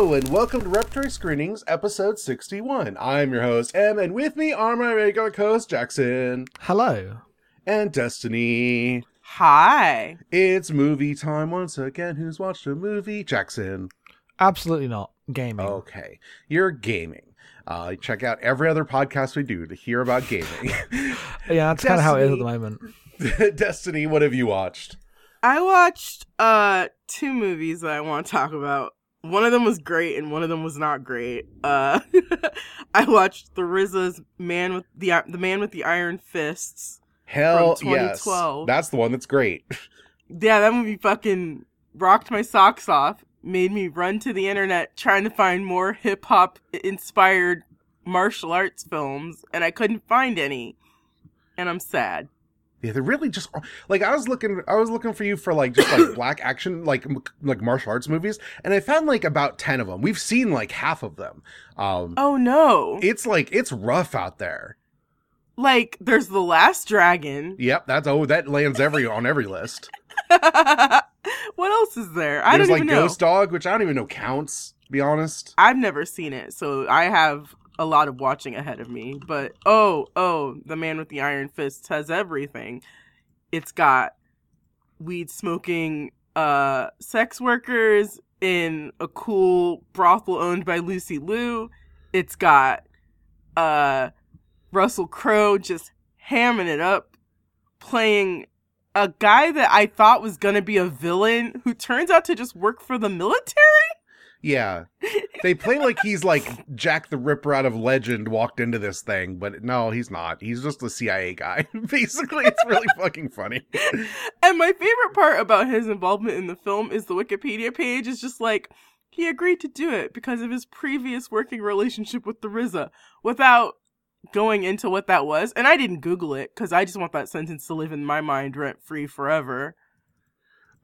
Hello and welcome to Repertory Screenings, episode 61. I'm your host, Em, and with me are my regular co-host, Jackson Hello. and Destiny. Hi. It's movie time once again. Who's watched a movie? Jackson. Absolutely not. Gaming. Okay, you're gaming. Uh, check out every other podcast we do to hear about gaming. Yeah, that's kind of how it is at the moment. Destiny, what have you watched? I watched uh two movies that I want to talk about. One of them was great and one of them was not great. Uh I watched the RZA's Man with the the Man with the Iron Fists. Hell From yes, 2012. that's the one that's great. Yeah, that movie fucking rocked my socks off. Made me run to the internet trying to find more hip hop inspired martial arts films and I couldn't find any. And I'm sad. Yeah, they're really just like I was looking. I was looking for you for like just like black action, like m- like martial arts movies, and I found like about ten of them. We've seen like half of them. Um, Oh no. it's like it's rough out there. like there's The Last Dragon. Yep, that's oh that lands every on every list. what else is there? I There's don't like even know. There's like Ghost Dog, which I don't even know counts. Be honest. I've never seen it, so I have a lot of watching ahead of me. But oh, oh, the man with the iron fists has everything. It's got weed smoking uh sex workers in a cool brothel owned by Lucy Liu. It's got uh Russell Crowe just hamming it up playing a guy that I thought was going to be a villain who turns out to just work for the military. Yeah, they play like he's like Jack the Ripper out of Legend walked into this thing, but no, he's not. He's just a CIA guy. Basically, it's really fucking funny. And my favorite part about his involvement in the film is the Wikipedia page is just like he agreed to do it because of his previous working relationship with the RZA without going into what that was. And I didn't Google it because I just want that sentence to live in my mind rent free forever.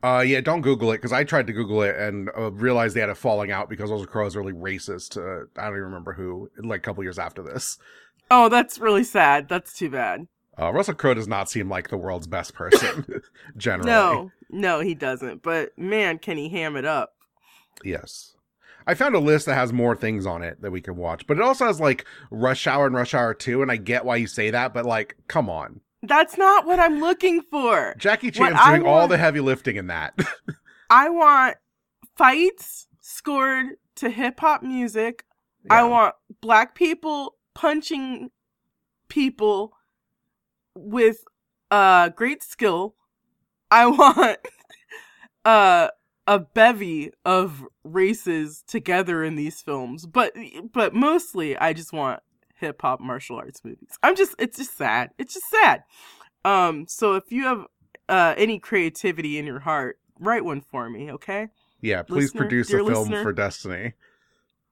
Uh, yeah, don't Google it because I tried to Google it and uh, realized they had a falling out because Russell Crowe is really racist. To, I don't even remember who. Like a couple years after this, Oh, that's really sad. That's too bad. uh, Russell Crowe does not seem like the world's best person. generally, No, no, he doesn't. But man, can he ham it up? Yes, I found a list that has more things on it that we can watch, but it also has like Rush Hour and Rush Hour Two, and I get why you say that, but like, come on, That's not what I'm looking for. Jackie What Chan's I doing all the heavy lifting in that. I want fights scored to hip hop music. I want black people punching people with uh great skill. I want uh a bevy of races together in these films. But but mostly I just want hip hop martial arts movies. I'm just it's just sad. It's just sad. Um so if you have uh any creativity in your heart, write one for me, okay? yeah, please listener, produce a film listener. for Destiny.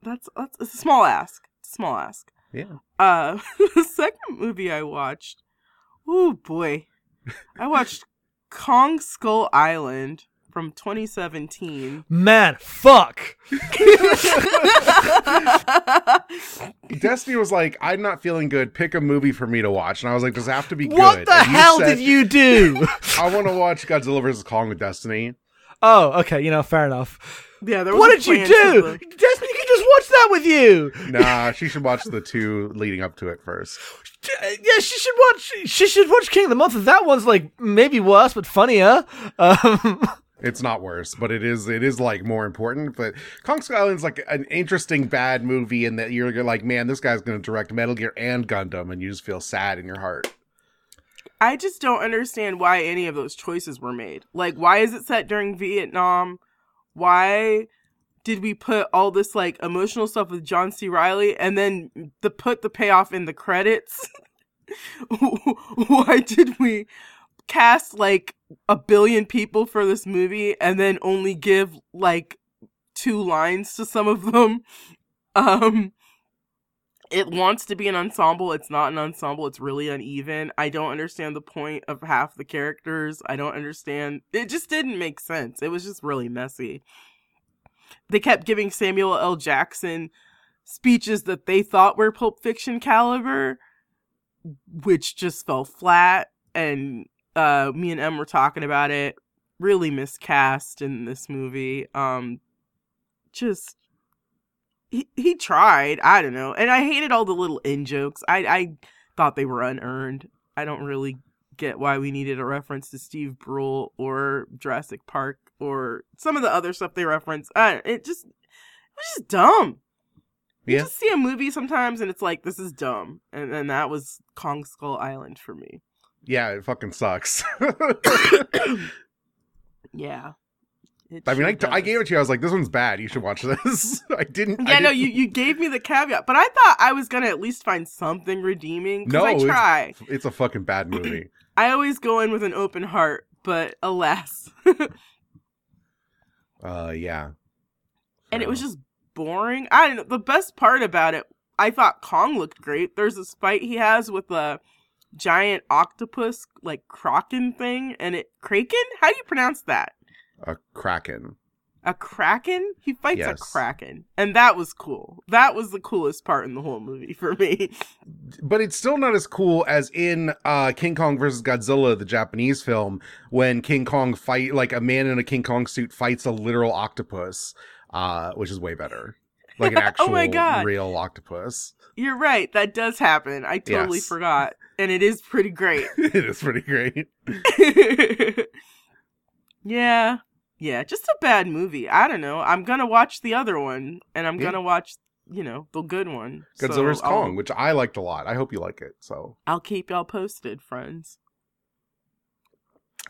That's that's a small ask. Small ask. Yeah. Uh, the second movie I watched, oh boy, I watched Kong Skull Island from 2017. Man, fuck. Destiny was like, I'm not feeling good. Pick a movie for me to watch. And I was like, does it have to be What good? What the And hell said, did you do? I want to watch Godzilla vs. Kong with Destiny. oh, okay, you know, fair enough. yeah, there was What did you do? to the- Destiny can just watch that with you. Nah, she should watch the two leading up to it first. Yeah, she should watch. She should watch King of the Monsters. That one's like maybe worse but funnier. Um, It's not worse, but it is it is like more important. But Kong Skull Island's like an interesting bad movie in that you're like, man, this guy's gonna direct Metal Gear and Gundam, and you just feel sad in your heart. I just don't understand why any of those choices were made. Like, why is it set during Vietnam? Why did we put all this like emotional stuff with John C. Reilly and then the put the payoff in the credits? why did we cast like a billion people for this movie and then only give like two lines to some of them? Um it wants to be an ensemble. It's not an ensemble. It's really uneven. I don't understand the point of half the characters. I don't understand. It just didn't make sense. It was just really messy. They kept giving Samuel L. Jackson speeches that they thought were Pulp Fiction caliber, which just fell flat. And uh, me and Em were talking about it. Really miscast in this movie. Um, just he he tried. I don't know, and I hated all the little in jokes. I I thought they were unearned. I don't really get why we needed a reference to Steve Brule or Jurassic Park or some of the other stuff they reference. Uh, it just it was just dumb. You just see a movie sometimes and it's like this is dumb, and then that was Kong Skull Island for me. Yeah, it fucking sucks. Yeah. It I mean, I, I gave it to you. I was like, "This one's bad. You should watch this." I didn't. Yeah, no, didn't- you, you gave me the caveat, but I thought I was gonna at least find something redeeming. No, I it's- try. It's a fucking bad movie. I always go in with an open heart, but alas, uh, yeah. and it was just boring. I don't know. The best part about it, I thought Kong looked great. There's this fight he has with a giant octopus, like kraken thing, and it kraken. How do you pronounce that? a kraken. A kraken? He fights Yes. a kraken, and that was cool. That was the coolest part in the whole movie for me. but it's still not as cool as in uh King Kong versus Godzilla, the Japanese film, when King Kong fight like a man in a King Kong suit fights a literal octopus, uh, which is way better. Like an actual Oh my God. real octopus. You're right. That does happen. I totally Yes. forgot, and it is pretty great. it is pretty great. yeah. Yeah, just a bad movie. I don't know. I'm gonna watch the other one, and I'm Yeah. gonna watch, you know, the good one. So Godzilla vs I'll- Kong, which I liked a lot. I hope you like it. So I'll keep y'all posted, friends.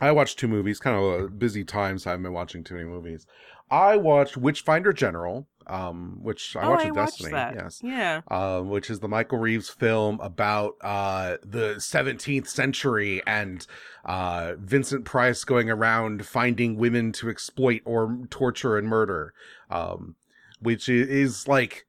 I watched two movies, kind of a busy time, so I haven't been watching too many movies. I watched Witchfinder General, um, which I oh, watched I watched Destiny. that. Yes. Yeah. um, which is the Michael Reeves film about uh, the 17th century and uh, Vincent Price going around finding women to exploit or torture and murder, um, which is like.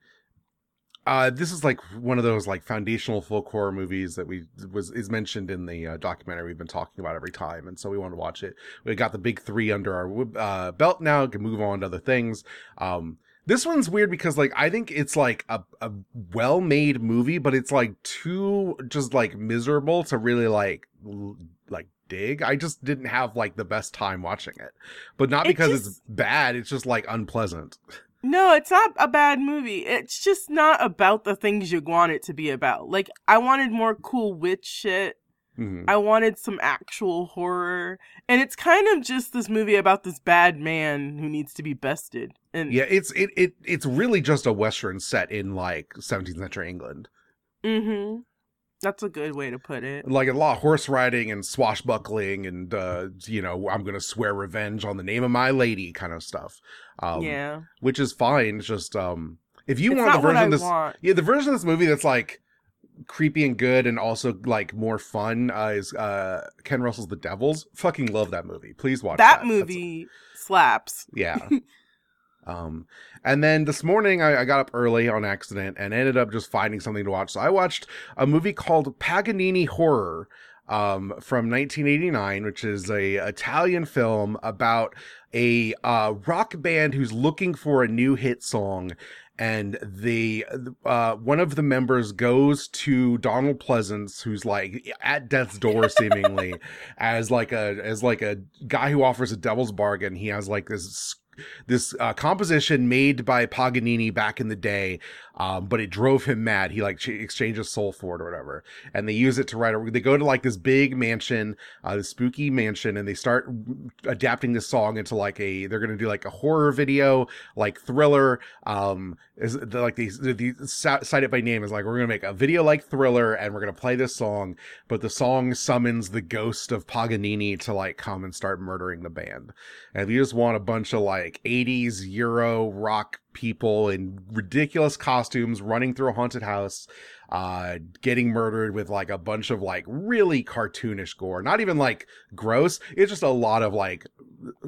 Uh, this is like one of those like foundational folk horror movies that we was is mentioned in the uh, documentary we've been talking about every time, and so we want to watch it. We got the big three under our uh, belt now. Can move on to other things. Um, this one's weird because like I think it's like a, a well made movie, but it's like too just like miserable to really like l- like dig. I just didn't have like the best time watching it. But not It because it's bad, it's just like unpleasant. No, it's not a bad movie. It's just not about the things you want it to be about. Like, I wanted more cool witch shit. Mhm. I wanted some actual horror. And it's kind of just this movie about this bad man who needs to be bested. And Yeah, it's it, it it's really just a western set in like 17th century England. Mm-hmm. That's a good way to put it. Like a lot of horse riding and swashbuckling and uh you know, I'm going to swear revenge on the name of my lady kind of stuff. Um yeah. which is fine. It's just um, if you it's want the version of this, want. yeah, the version of this movie that's like creepy and good and also like more fun uh, is uh Ken Russell's The Devils. Fucking love that movie. Please watch that, That That's- movie slaps. yeah. Um, and then this morning I, I got up early on accident and ended up just finding something to watch. So I watched a movie called Paganini Horror um, from 1989, which is a Italian film about a uh, rock band who's looking for a new hit song. And the uh, one of the members goes to Donald Pleasence, who's like at death's door, seemingly, as like a as like a guy who offers a devil's bargain. He has like this this uh, composition made by Paganini back in the day, um, but it drove him mad. He like ch- exchanged his soul for it or whatever, and they use it to write. A, they go to like this big mansion, uh, this spooky mansion, and they start adapting this song into like a. They're gonna do like a horror video, like thriller. Um, is like these the cite it by name is like we're gonna make a video like thriller, and we're gonna play this song, but the song summons the ghost of Paganini to like come and start murdering the band. And you just want a bunch of like 80s Euro rock people in ridiculous costumes running through a haunted house, uh, getting murdered with like a bunch of like really cartoonish gore, not even like gross. It's just a lot of like,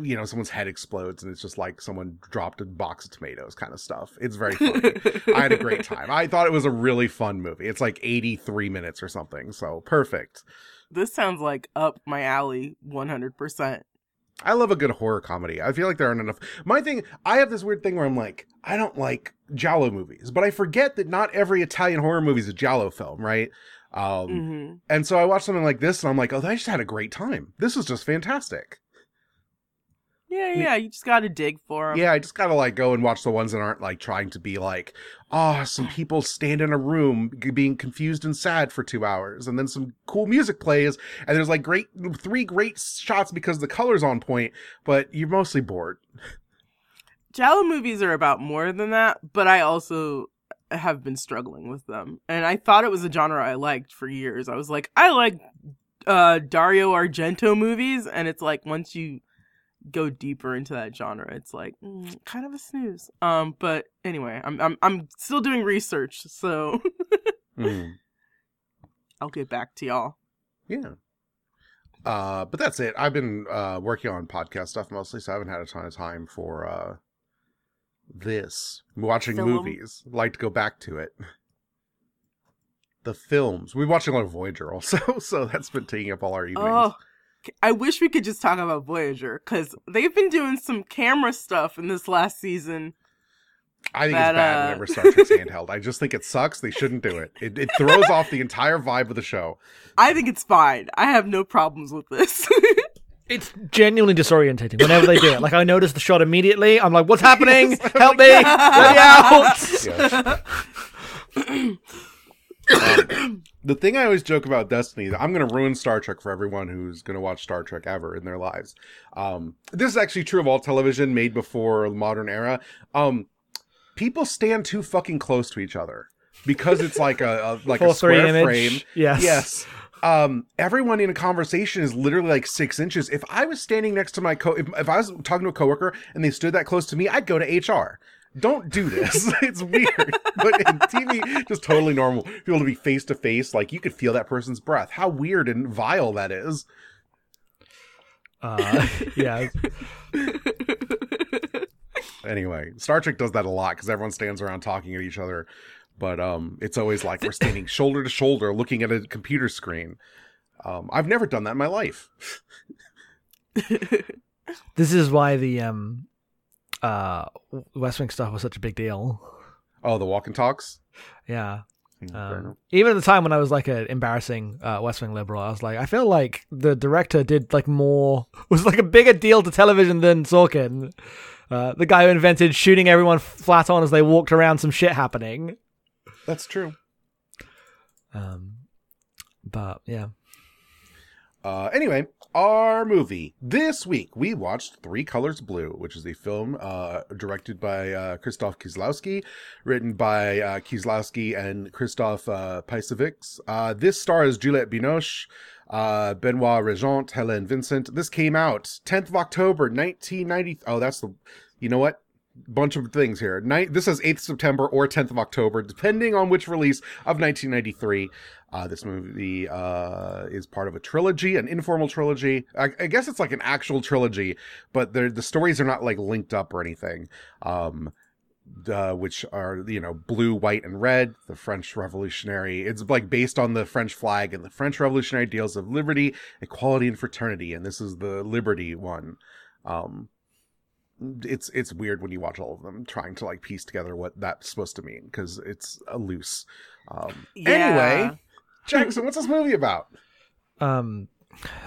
you know, someone's head explodes and it's just like someone dropped a box of tomatoes kind of stuff. It's very funny. I had a great time. I thought it was a really fun movie. It's like 83 minutes or something. So perfect. This sounds like up my alley 100%. I love a good horror comedy. I feel like there aren't enough. My thing, I have this weird thing where I'm like, I don't like Giallo movies, but I forget that not every Italian horror movie is a Giallo film, right? Um, hmm And so I watch something like this and I'm like, oh, I just had a great time. This was just fantastic. Yeah, yeah. You just gotta dig for them. Yeah, I just gotta like go and watch the ones that aren't like trying to be like, oh, some people stand in a room being confused and sad for two hours, and then some cool music plays, and there's like great three great shots because the color's on point, but you're mostly bored. Giallo movies are about more than that, but I also have been struggling with them. And I thought it was a genre I liked for years. I was like, I like uh, Dario Argento movies, and it's like once you go deeper into that genre, it's like mm, kind of a snooze. Um, but anyway, I'm I'm I'm still doing research, so Mm. I'll get back to y'all. Yeah. Uh, but that's it. I've been uh, working on podcast stuff mostly, so I haven't had a ton of time for uh, this. Watching Film. movies. Like to go back to it. The films. We're watching a lot of Voyager also, so that's been taking up all our evenings. Oh, I wish we could just talk about Voyager because they've been doing some camera stuff in this last season. I think that, it's bad uh, whenever Star Trek's handheld. I just think it sucks. They shouldn't do it. It, it throws off the entire vibe of the show. I think it's fine. I have no problems with this. It's genuinely disorientating whenever they do it. Like I notice the shot immediately. I'm like, "What's happening? Yes. Help me! Let me out!" Yeah. Um, the thing I always joke about Destiny, I'm going to ruin Star Trek for everyone who's going to watch Star Trek ever in their lives. Um, this is actually true of all television made before the modern era. Um, people stand too fucking close to each other because it's like a, a like Full a square image. frame. Yes. Yes. Um, everyone in a conversation is literally like six inches. If I was standing next to my co, if, if I was talking to a coworker and they stood that close to me, I'd go to HR. Don't do this. it's weird. But in TV, just totally normal. People to be face to face, like you could feel that person's breath. How weird and vile that is. Uh, yeah, Anyway, Star Trek does that a lot because everyone stands around talking at each other. But um, it's always like we're standing shoulder to shoulder looking at a computer screen. Um, I've never done that in my life. this is why the um, uh, West Wing stuff was such a big deal. Oh, the walk and talks? Yeah. Hmm, Um, even at the time when I was like an embarrassing uh, West Wing liberal, I was like, I feel like the director did like more was like a bigger deal to television than Sorkin, uh, the guy who invented shooting everyone flat on as they walked around some shit happening. That's true. Um, but yeah, Uh, anyway, our movie this week we watched Three Colors Blue, which is a film uh, directed by uh, Krzysztof Kieslowski, written by uh, Kieslowski and Christoph uh, Piesiewicz. Uh, this stars Juliette Binoche, uh, Benoit Regent, Helen Vincent. This came out 10th of October, 1990. Oh, that's the. You know what? Bunch of things here. Night. This is 8th September or 10th of October, depending on which release of 1993. Uh, this movie uh, is part of a trilogy, an informal trilogy. I, I guess it's like an actual trilogy, but the stories are not like linked up or anything. Um, uh, which are you know blue, white, and red. The French Revolutionary. It's like based on the French flag and the French Revolutionary ideals of liberty, equality, and fraternity. And this is the liberty one. Um, it's it's weird when you watch all of them trying to like piece together what that's supposed to mean because it's a loose. Um, Anyway, Jackson, what's this movie about? um,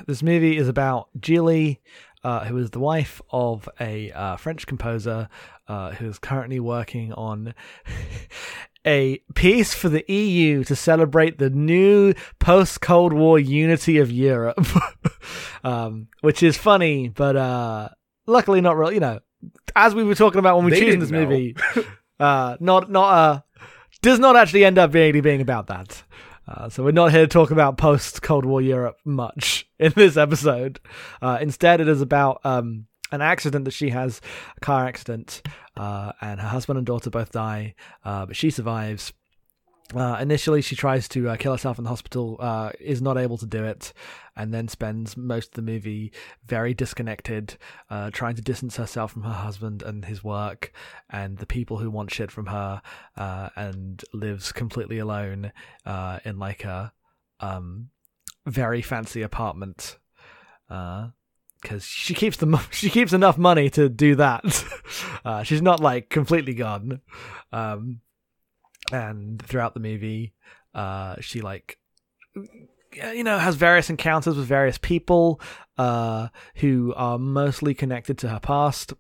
this movie is about Julie, uh, who is the wife of a uh, French composer uh, who is currently working on a piece for the EU to celebrate the new post Cold War unity of Europe, um, which is funny, but uh, luckily not really. You know, as we were talking about when we They didn't this know. movie, uh, not not uh, does not actually end up really being about that. Uh, so we're not here to talk about post Cold War Europe much in this episode. Uh, instead, it is about um, an accident that she has, a car accident, uh, and her husband and daughter both die, uh, but she survives. Uh, initially, she tries to uh, kill herself in the hospital, uh, is not able to do it, and then spends most of the movie very disconnected, uh, trying to distance herself from her husband and his work and the people who want shit from her, uh, and lives completely alone uh, in like a um, very fancy apartment. Because she keeps the mo- she keeps enough money to do that. she's not like completely gone. Um, and throughout the movie, uh, she like you know has various encounters with various people uh, who are mostly connected to her past.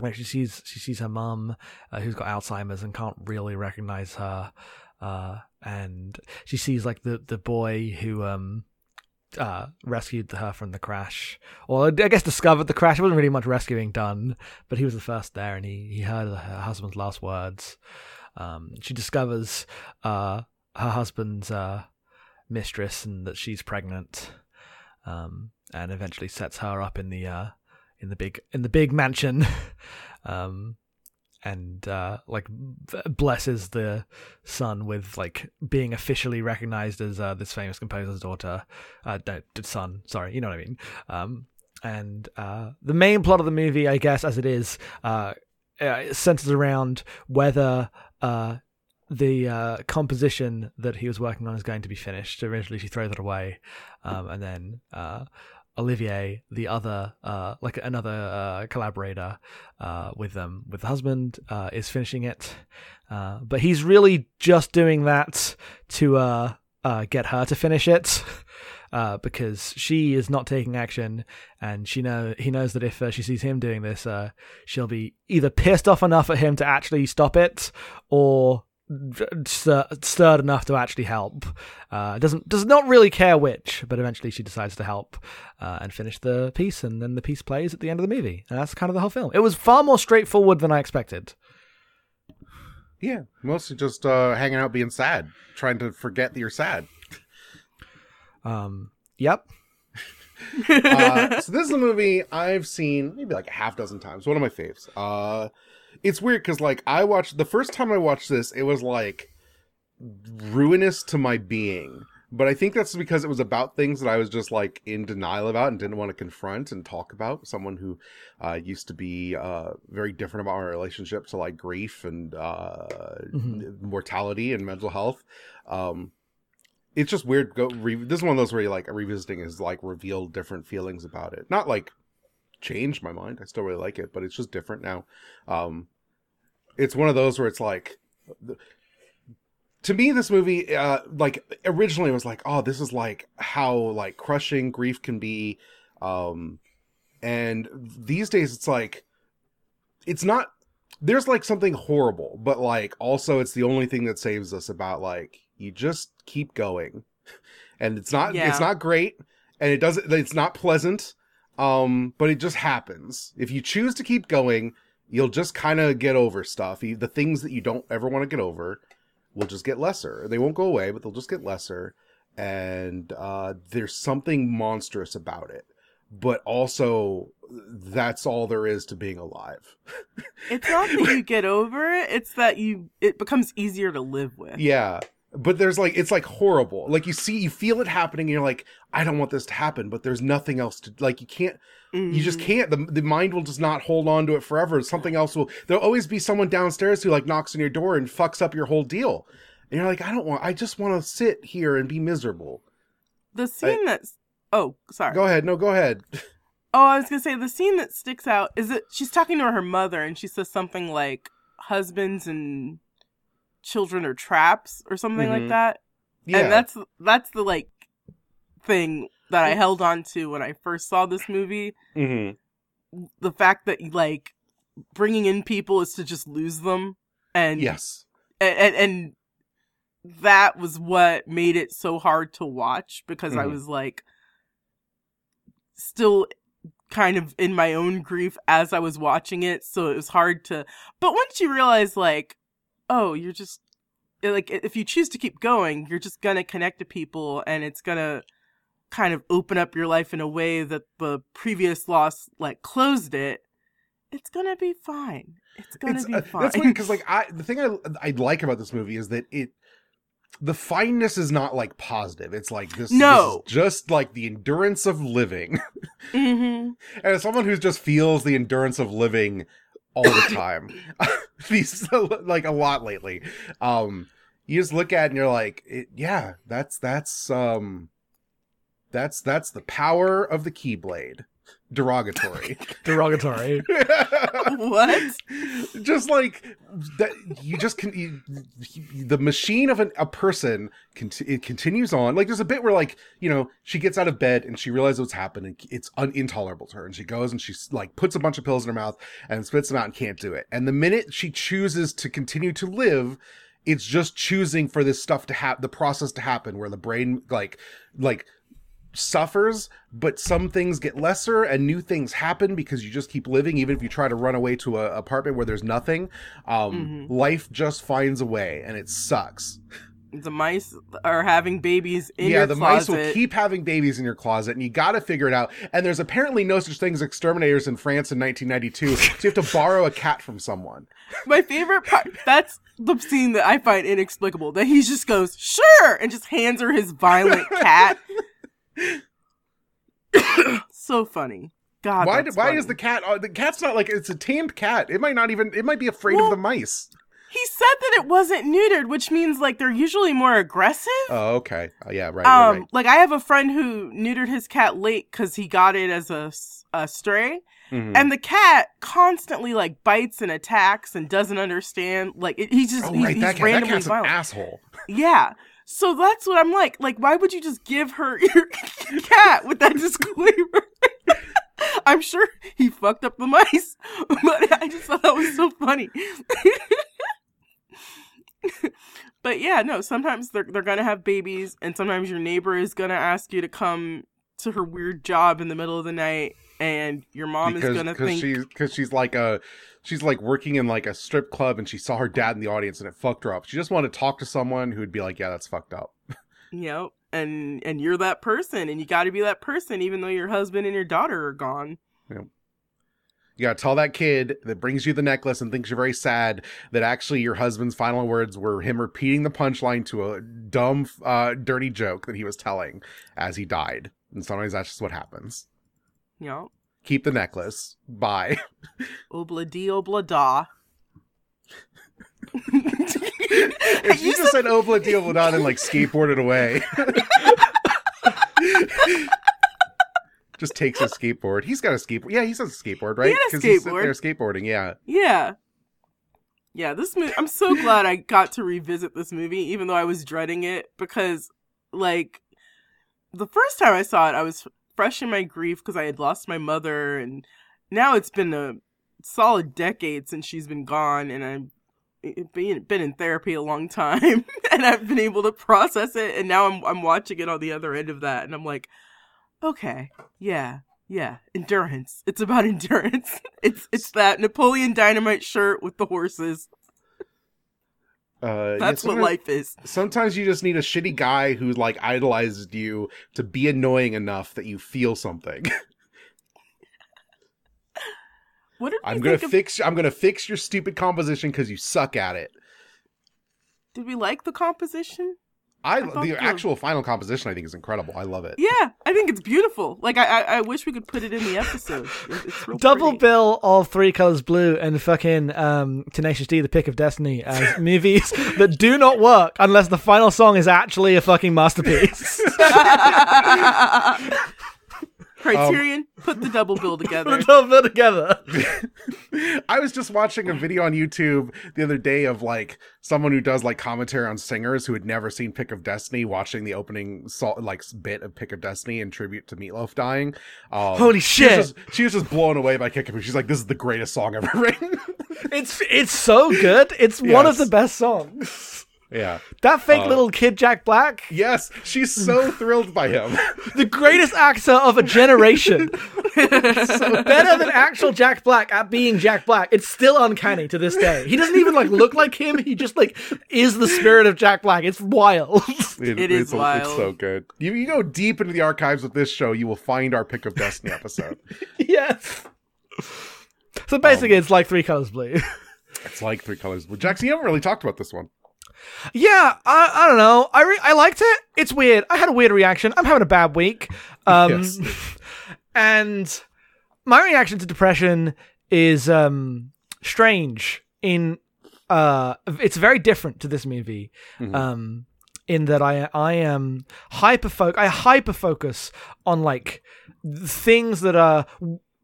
Like she sees she sees her mum uh, who's got Alzheimer's and can't really recognize her, uh, and she sees like the the boy who um uh, rescued her from the crash, or I guess discovered the crash. There wasn't really much rescuing done, but he was the first there, and he he heard her husband's last words. Um, she discovers uh, her husband's uh, mistress and that she's pregnant, um, and eventually sets her up in the uh, in the big in the big mansion. um, and uh, like blesses the son with like being officially recognized as uh, this famous composer's daughter. Uh, no, son. Sorry, you know what I mean. Um, and uh, the main plot of the movie, I guess, as it is, uh, uh centers around whether uh, the uh, composition that he was working on is going to be finished. Originally, she throws it away, um, and then uh, Olivier, the other, uh, like another uh, collaborator uh, with them, with the husband, uh, is finishing it. But he's really just doing that to get her to finish it. Because she is not taking action, and she know he knows that if she sees him doing this, she'll be either pissed off enough at him to actually stop it, or stirred enough to actually help. Uh, doesn't does not really care which, but eventually she decides to help uh, and finish the piece, and then the piece plays at the end of the movie, and that's kind of the whole film. It was far more straightforward than I expected. Yeah, mostly just uh, hanging out, being sad, trying to forget that you're sad. Um. Yep. uh, so this is a movie I've seen maybe like a half dozen times. One of my faves. Uh, it's weird because like I watched the first time I watched this, it was like ruinous to my being. But I think that's because it was about things that I was just like in denial about and didn't want to confront and talk about. Someone who uh, used to be uh, very different about my relationship to like grief and uh, mm-hmm. mortality and mental health. Um, it's just weird. Go re- this is one of those where you like revisiting is like reveal different feelings about it. Not like changed my mind. I still really like it, but it's just different now. Um, it's one of those where it's like, to me, this movie, uh, like originally was like, oh, this is like how like crushing grief can be. Um, and these days it's like, it's not, there's like something horrible, but like also it's the only thing that saves us about like, you just keep going. And it's not, yeah. it's not great and it doesn't, it's not pleasant um, but it just happens. If you choose to keep going, you'll just kind of get over stuff. The things that you don't ever want to get over will just get lesser. They won't go away, but they'll just get lesser. And uh, there's something monstrous about it. But also, that's all there is to being alive. it's not that you get over it; it's that you it becomes easier to live with. Yeah, but there's like it's like horrible. Like you see you feel it happening and you're like i don't want this to happen but there's nothing else to like you can't mm-hmm. you just mm-hmm. can't. The, the mind will just not hold on to it forever. Something else will there'll always be someone downstairs who like knocks on your door and fucks up your whole deal. And you're like i don't want i just want to sit here and be miserable. The scene I, that's oh sorry. Go ahead. No go ahead. Oh i was gonna say the scene that sticks out is that she's talking to her mother and she says something like husbands and children are traps or something mm-hmm. like that. Yeah. And that's that's the like thing that I held on to when I first saw this movie. Mm-hmm. The fact that like bringing in people is to just lose them, and yes, and and, and that was what made it so hard to watch because mm-hmm. I was like still kind of in my own grief as I was watching it, so it was hard to. But once you realize like oh, you're just like if you choose to keep going, you're just gonna connect to people, and it's gonna kind of open up your life in a way that the previous loss like closed it. It's gonna be fine. It's gonna it's, be uh, fine. That's weird because like I the thing I I like about this movie is that it the fineness is not like positive. It's like this, no. This just like the endurance of living. Mm-hmm. and as someone who just feels the endurance of living all the time. These like a lot lately. Um, you just look at it and you're like, it, yeah, that's that's um, that's that's the power of the Keyblade. Derogatory. Derogatory. what? just like that you just can you, the machine of an, a person conti- it continues on like there's a bit where like you know she gets out of bed and she realizes what's happened and it's un- intolerable to her and she goes and she like puts a bunch of pills in her mouth and spits them out and can't do it and the minute she chooses to continue to live it's just choosing for this stuff to happen the process to happen where the brain like like suffers, but some things get lesser and new things happen because you just keep living, even if you try to run away to an apartment where there's nothing. Um, Mhm. Life just finds a way, and it sucks. The mice are having babies in yeah, your the closet. mice will keep having babies in your closet, and you got to figure it out. And there's apparently no such thing as exterminators in France in 1992, so you have to borrow a cat from someone. My favorite part. That's the scene that I find inexplicable. That he just goes sure and just hands her his violent cat. so funny. God, why? Why funny. is the cat? Uh, the cat's not like it's a tamed cat. It might not even. It might be afraid Well, of the mice. He said that it wasn't neutered, which means like they're usually more aggressive. Oh, okay. Oh, yeah, right. um, you're right. like I have a friend who neutered his cat late because he got it as a, a stray, Mhm. and the cat constantly like bites and attacks and doesn't understand. Like it, he's just oh, he's, right. he's That, cat, that randomly cat's an asshole. Yeah. So that's what I'm like. Like, why would you just give her your cat with that disclaimer? I'm sure he fucked up the mice, but I just thought that was so funny. but yeah, no, sometimes they're they're gonna have babies, and sometimes your neighbor is gonna ask you to come to her weird job in the middle of the night, and your mom because is gonna cause think she's because she's like a she's like working in like a strip club and she saw her dad in the audience and it fucked her up. She just wanted to talk to someone who'd be like, "Yeah, that's fucked up." Yep. And and you're that person and you got to be that person even though your husband and your daughter are gone. Yep. You gotta tell that kid that brings you the necklace and thinks you're very sad that actually your husband's final words were him repeating the punchline to a dumb, uh, dirty joke that he was telling as he died. And sometimes that's just what happens. Yep. Keep the necklace. Bye. Obla di obla da. if you just said obla di obla da and like skateboarded away. just takes a skateboard. He's got a skateboard. Yeah, he says skateboard, right? had a 'Cause he's skateboard. there skateboarding. Yeah. Yeah. Yeah, this movie I'm so glad I got to revisit this movie even though I was dreading it because like the first time I saw it I was fresh in my grief because I had lost my mother and now it's been a solid decade since she's been gone and I've been been in therapy a long time and I've been able to process it and now I'm I'm watching it on the other end of that and I'm like okay yeah yeah endurance. It's about endurance. It's it's that Napoleon Dynamite shirt with the horses Uh, yeah, that's what life is Sometimes you just need a shitty guy who like idolizes you to be annoying enough that you feel something. what did I'm gonna of, fix. I'm gonna fix your stupid composition because you suck at it. did we like the composition I, thought the the- actual final composition I think is incredible. I love it. yeah I think it's beautiful like I I, I wish we could put it in the episode it's Double pretty. bill of Three Colors Blue and fucking um, Tenacious D, The Pick of Destiny as movies that do not work unless the final song is actually a fucking masterpiece. Criterion put the double bill together The Double bill together. I was just watching a video on YouTube the other day of like someone who does like commentary on singers who had never seen Pick of Destiny, watching the opening salt like bit of Pick of Destiny in tribute to Meatloaf dying. Um, Holy she was shit. just- she was just blown away by Kick of She's like, "This is the greatest song ever written." It's it's so good. It's one of the best songs. Yeah. That fake Uh, little kid Jack Black, Yes, she's so thrilled by him. the greatest actor of a generation. so better than actual Jack Black at being Jack Black. It's still uncanny to this day. He doesn't even like look like him. He just like is the spirit of Jack Black. It's wild. It is it's, It's wild. so good. You, you go deep into the archives of this show, you will find our Pick of Destiny episode. yes. So basically, it's like Three Colors Blue. it's like Three Colors Blue. Jackson, you haven't really talked about this one. Yeah, I, I don't know. I re- I liked it. It's weird. I had a weird reaction. I'm having a bad week. Um, Yes. and my reaction to depression is um strange. In uh, it's very different to this movie. Mhm. Um, in that I I am hyper I hyper focus on like things that are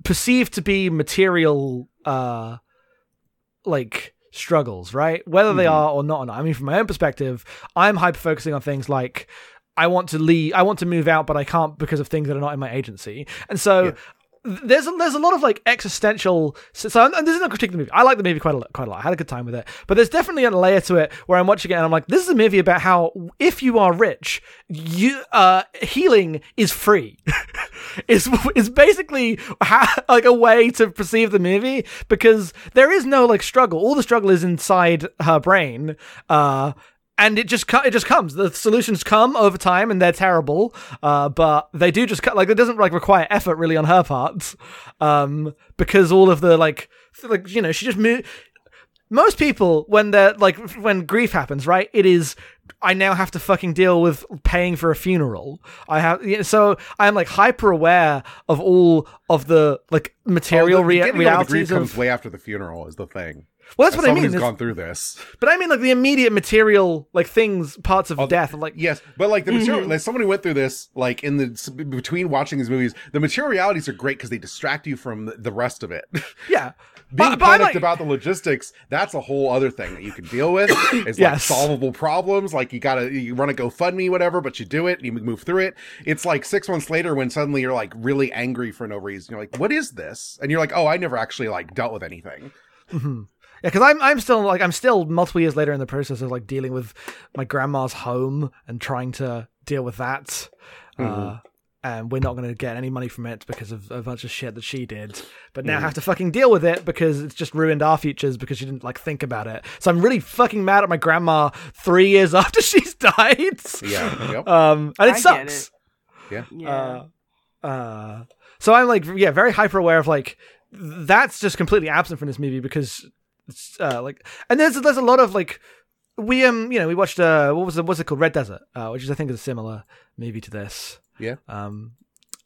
perceived to be material uh like struggles, right? Whether they Mhm. are or not. or not. I mean, from my own perspective, I'm hyper focusing on things like I want to leave, I want to move out, but I can't because of things that are not in my agency. And so Yeah. Th- there's a, there's a lot of like existential. So, and this is not critiquing the movie. I like the movie quite a lot, quite a lot. I had a good time with it, but there's definitely a layer to it where I'm watching it and I'm like, this is a movie about how if you are rich, you uh healing is free. is is basically ha- like a way to perceive the movie because there is no like struggle. All the struggle is inside her brain. Uh and it just it just comes. The solutions come over time, and they're terrible. Uh, but they do just like it doesn't like require effort really on her part, um, because all of the like like you know she just moved. Most people when they're like when grief happens, right? It is I now have to fucking deal with paying for a funeral. I have so I'm like hyper aware of all of the like material Oh, the rea- getting over the realities grief of. comes way after the funeral is the thing. well, that's As what I mean. who's gone through this. but I mean like the immediate material like things, parts of Oh, death. Like Yes, but like the material, Mm-hmm. like someone who went through this, like in the between watching these movies, the materialities are great because they distract you from the- rest of it. yeah, Being but, but panicked like, about the logistics, that's a whole other thing that you can deal with. It's Yes. like solvable problems. Like you gotta, you run a GoFundMe, whatever, but you do it, you move through it. It's like six months later when suddenly you're like really angry for no reason. You're like, what is this? And you're like, oh, I never actually like dealt with anything. Mhm. Yeah, because I'm I'm still like I'm still multiple years later in the process of like dealing with my grandma's home and trying to deal with that. Uh, Mhm. And we're not going to get any money from it because of a bunch of shit that she did. But now have to fucking deal with it because it's just ruined our futures because she didn't like think about it. So I'm really fucking mad at my grandma three years after she's died. Yeah. Yep. Um, and it I get sucks. Yeah. Uh, uh, so I'm like, yeah, very hyper aware of like that's just completely absent from this movie because it's uh, like, and there's there's a lot of like we um you know we watched uh what was it what's it called Red Desert uh, which is I think is a similar movie to this Yeah. um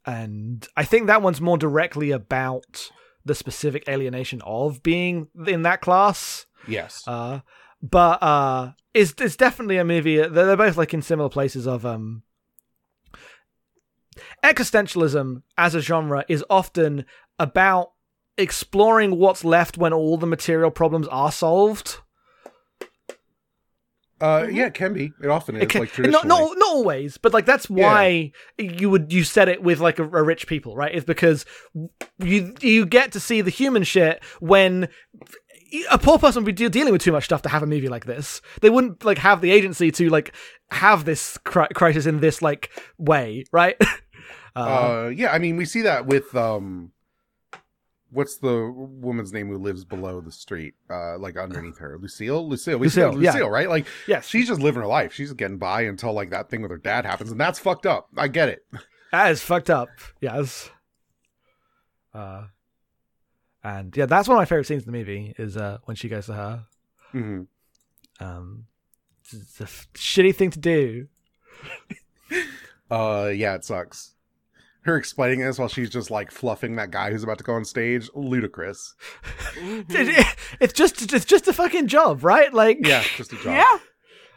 and I think that one's more directly about the specific alienation of being in that class yes. uh, but uh, it's it's definitely a movie. They're, they're both like in similar places of um. Existentialism as a genre is often about exploring what's left when all the material problems are solved. Uh, yeah, it can be. It often is. It can- like traditionally. not, not not always, but like that's why you would you said it with like a, a rich people, right? Is because you you get to see the human shit when a poor person would be de- dealing with too much stuff to have a movie like this. They wouldn't like have the agency to like have this cri- crisis in this like way, right? uh, Uh, yeah, I mean, we see that with um, what's the woman's name who lives below the street, uh, like underneath her, Lucille. Lucille. We Lucille, Lucille, yeah. right? Like yes, she's just living her life. She's getting by until like that thing with her dad happens, and that's fucked up. I get it. that is fucked up. Yes. Uh, and yeah, that's one of my favorite scenes in the movie is uh when she goes to her. hmm Um, it's a f- shitty thing to do. Uh, yeah, it sucks. Her explaining this while she's just like fluffing that guy who's about to go on stage, ludicrous. It's just it's just a fucking job, right? Like, Yeah, just a job. Yeah.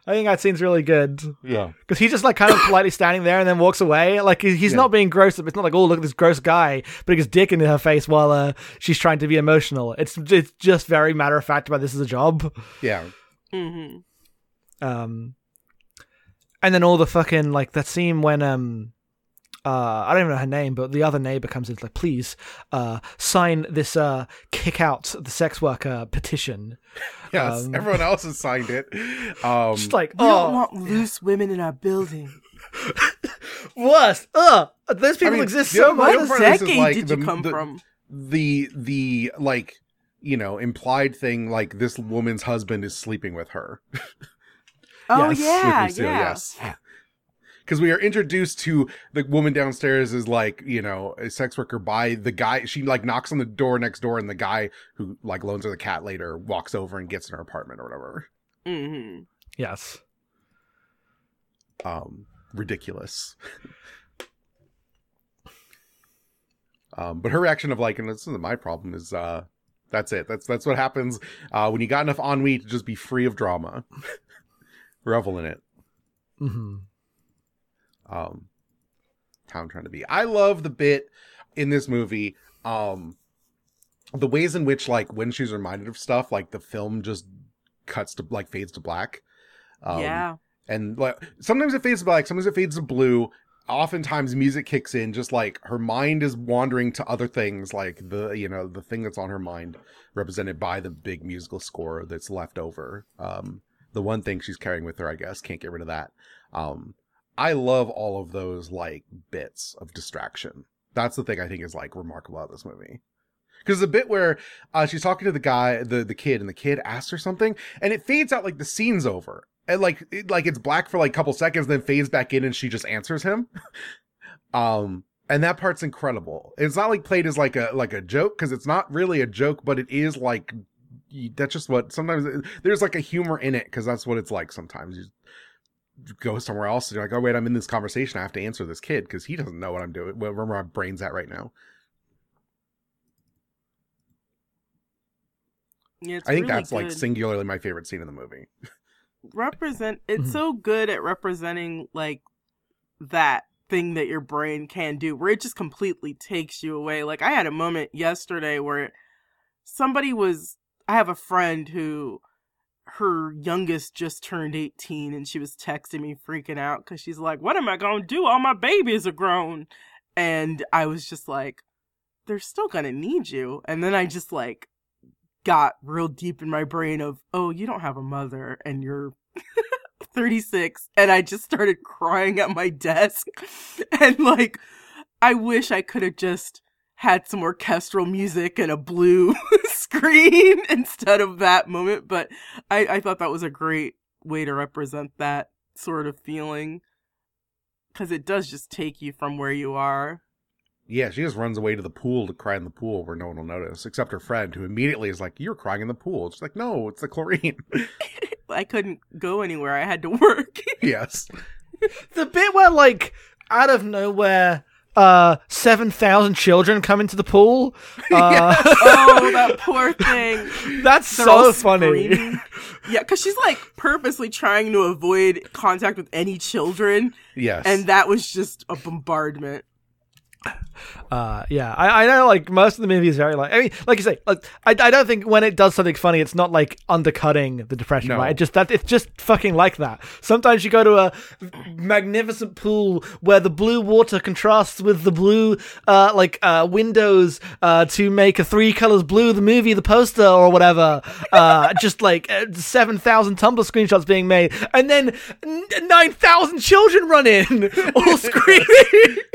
I think that scene's really good yeah. because he's just like kind of politely standing there and then walks away. Like he's Yeah. not being gross. It's not like oh look at this gross guy putting his dick into her face while uh, she's trying to be emotional. It's it's just very matter of fact about this is a job. Yeah. hmm Um, and then all the fucking like that scene when um. Uh, I don't even know her name, but the other neighbor comes in like, please, uh, sign this, uh, kick out the sex worker petition. Yes. Um, Everyone else has signed it. Um, Just like, We don't oh, want loose women in our building. worst. Ugh, those people mean, exist so much. What other part of this is, decade like, did you come the- from? the the like you know implied thing like this woman's husband is sleeping with her Oh Yes. yeah, with Lucille, yeah. yes because we are introduced to the woman downstairs is like you know a sex worker by the guy she like knocks on the door next door and the guy who like loans her the cat later walks over and gets in her apartment or whatever. Hmm Yes. um ridiculous. Um but her reaction of like and this isn't my problem is uh that's it. That's that's what happens uh when you got enough ennui to just be free of drama. Revel in it. Hmm um how I'm trying to be. I love the bit in this movie, um the ways in which like when she's reminded of stuff, like the film just cuts to like fades to black. Um, yeah. and like sometimes it fades to black, sometimes it fades to blue. Oftentimes music kicks in, just like her mind is wandering to other things, like the you know the thing that's on her mind, represented by the big musical score that's left over. Um, the one thing she's carrying with her, I guess, can't get rid of that. Um, I love all of those like bits of distraction. That's the thing I think is like remarkable about this movie. Because the bit where uh, she's talking to the guy, the the kid, and the kid asks her something, and it fades out like the scene's over, and like it, like it's black for like a couple seconds, then fades back in, and she just answers him. um, and that part's incredible. It's not like played as like a like a joke because it's not really a joke, but it is like that's just what sometimes it- there's like a humor in it because that's what it's like sometimes. You go somewhere else and you're like, oh wait, I'm in this conversation. I have to answer this kid because he doesn't know what I'm doing, where where my brain's at right now. Yeah, it's I think really that's like singularly my favorite scene in the movie. represent it's Mhm. so good at representing like that thing that your brain can do where it just completely takes you away like i had a moment yesterday where somebody was i have a friend who her youngest just turned 18 and she was texting me freaking out because she's like what am i gonna do? All my babies are grown. And i was just like they're still gonna need you. And then i just like got real deep in my brain of oh you don't have a mother and you're 36 and i just started crying at my desk. And like i wish i could have just had some orchestral music and a blue screen instead of that moment but I, I thought that was a great way to represent that sort of feeling because it does just take you from where you are Yeah, she just runs away to the pool to cry in the pool where no one will notice, except her friend, who immediately is like, "You're crying in the pool." She's like, "No, it's the chlorine." i couldn't go anywhere i had to work yes, The bit where like out of nowhere, uh, seven thousand children come into the pool. Uh, oh that poor thing that's They're so funny. Yeah, because she's like purposely trying to avoid contact with any children, yes, and that was just a bombardment. Uh, yeah, I, I know. Like most of the movie is very like. I mean, like you say, like I, I don't think when it does something funny, it's not like undercutting the depression, No. right? It just that it's just fucking like that. Sometimes you go to a magnificent pool where the blue water contrasts with the blue, uh, like uh, windows, uh, to make a three colors blue. The movie, the poster, or whatever. Uh, just like uh, seven thousand Tumblr screenshots being made, and then nine thousand children run in, all screaming.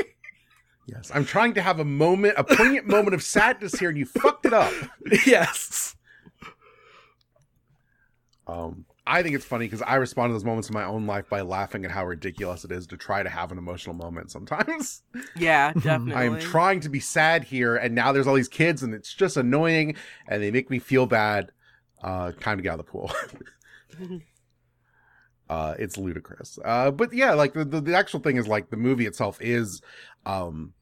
yes. I'm trying to have a moment, a poignant moment of sadness here, and you fucked it up. yes. Um, I think it's funny because I respond to those moments in my own life by laughing at how ridiculous it is to try to have an emotional moment. Sometimes Yeah, definitely. I am trying to be sad here, and now there's all these kids, and it's just annoying, and they make me feel bad. Uh, time to get out of the pool. uh, it's ludicrous. Uh, but yeah, like the, the the actual thing is like the movie itself is, um,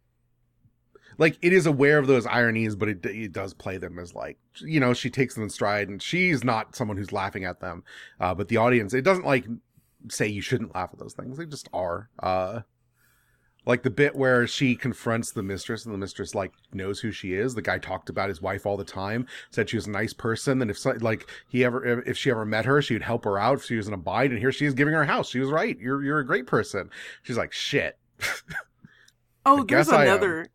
like it is aware of those ironies, but it it does play them as like you know she takes them in stride, and she's not someone who's laughing at them, uh, but the audience it doesn't like say you shouldn't laugh at those things; they just are. Uh, like the bit where she confronts the mistress and the mistress like knows who she is the guy talked about his wife all the time said she was a nice person and if so, like he ever if she ever met her she would help her out if she was in a bind and here she is giving her a house she was right you're you're a great person she's like shit oh, there's guess I am. another.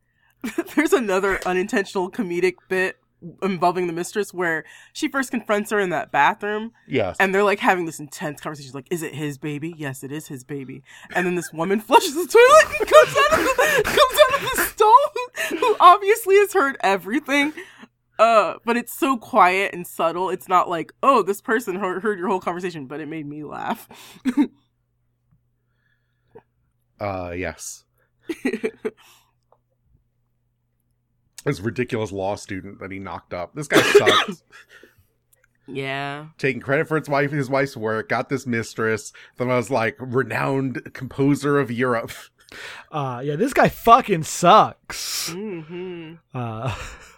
there's another unintentional comedic bit involving the mistress where she first confronts her in that bathroom yes. and they're like having this intense conversation She's like is it his baby? Yes it is his baby. And then this woman flushes the toilet and comes out of the, comes out of the stall who, obviously has heard everything. Uh but it's so quiet and subtle it's not like oh this person heard, heard your whole conversation but it made me laugh. Uh yes this ridiculous law student that he knocked up. This guy sucks. Yeah. Taking credit for his wife his wife's work got this mistress the most like renowned composer of europe. Uh, yeah, this guy fucking sucks. hmm Uh,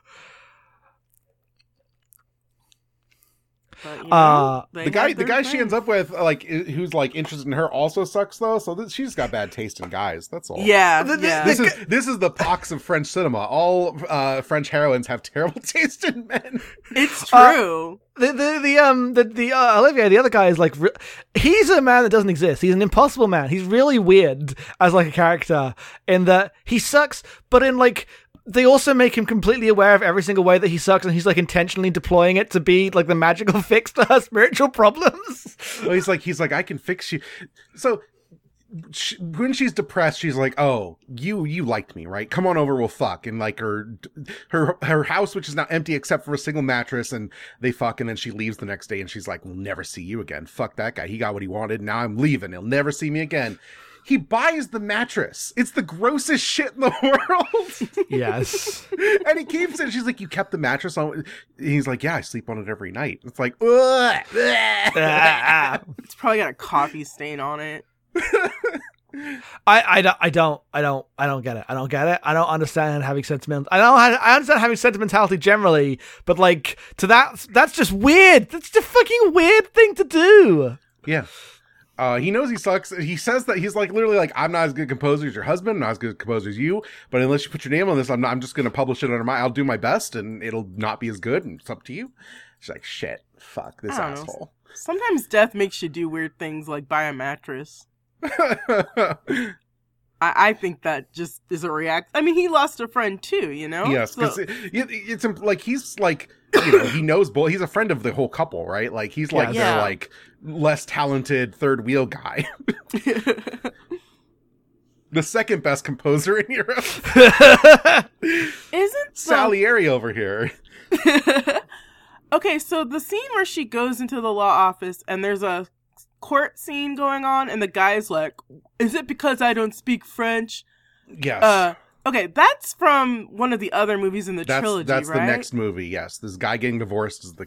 But, you know, Uh, the guy, the their guy she ends up with, uh, like, who's like interested in her, also sucks though. So th- she's got bad taste in guys. That's all. Yeah, The- the- yeah. This is this is the pox of French cinema. All uh, French heroines have terrible taste in men. it's Uh, true. the the the um the the uh, Olivier, the other guy is like re- he's a man that doesn't exist. He's an impossible man. He's really weird as like a character in that he sucks, but in like they also make him completely aware of every single way that he sucks, and he's like intentionally deploying it to be like the magical fix to her spiritual problems. Well, he's like, he's like, I can fix you. So she, when she's depressed, she's like, "Oh, you you liked me, right? Come on over, we'll fuck." And like her her her house, which is now empty except for a single mattress, and they fuck, and then she leaves the next day, and she's like, "We'll never see you again. Fuck that guy. He got what he wanted. Now I'm leaving. He'll never see me again." He buys the mattress. It's the grossest shit in the world. yes. and he keeps it. She's like, "You kept the mattress on." He's like, "Yeah, I sleep on it every night." It's like, ugh, ugh. It's probably got a coffee stain on it. I, don't, I don't I don't I don't get it. I don't get it. I don't understand having sentiment. I don't I understand having sentimentality generally, but like to that that's just weird. That's just a fucking weird thing to do. Yeah. Uh, he knows he sucks. He says that he's like literally like, I'm not as good a composer as your husband, I'm not as good a composer as you, but unless you put your name on this, I'm not, I'm just gonna publish it under my I'll do my best and it'll not be as good and it's up to you. She's like, shit, fuck this don't know. asshole. Sometimes death makes you do weird things like buy a mattress. I, I think that just is a react. I mean, he lost a friend too, you know. yes, because So- it, it's like he's like you know he knows both. He's a friend of the whole couple, right? Like he's like Yeah. their Yeah. like less talented third wheel guy, the second best composer in Europe. Isn't the- Salieri over here. okay, so the scene where she goes into the law office and there's a court scene going on, and the guy's like, "Is it because I don't speak French?" Yes. Uh, okay, that's from one of the other movies in the that's trilogy, that's right? the next movie. Yes, this guy getting divorced is the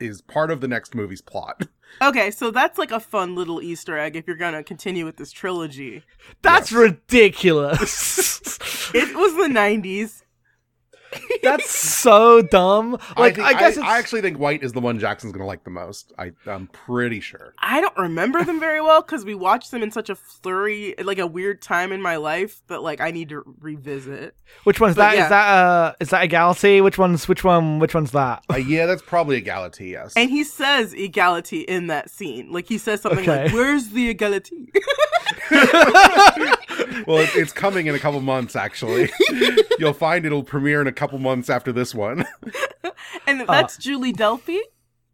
is part of the next movie's plot. Okay, so that's like a fun little Easter egg if you're gonna continue with this trilogy. That's Yes. ridiculous. It was the '90s. That's so dumb. Like I, I, guess I, it's, I actually think White is the one Jackson's gonna like the most. I I'm pretty sure. I don't remember them very well because we watched them in such a flurry, like a weird time in my life that like I need to revisit. which one's but that? Is yeah. that uh is that egality? Which one's which one? Which one's that? Uh, yeah, that's probably a Egality. Yes. And he says egality in that scene. Like he says something Okay. like, "Where's the egality?" well, it, it's coming in a couple months. Actually, you'll find it'll premiere in a couple months after this one. and Uh. that's Julie Delpy.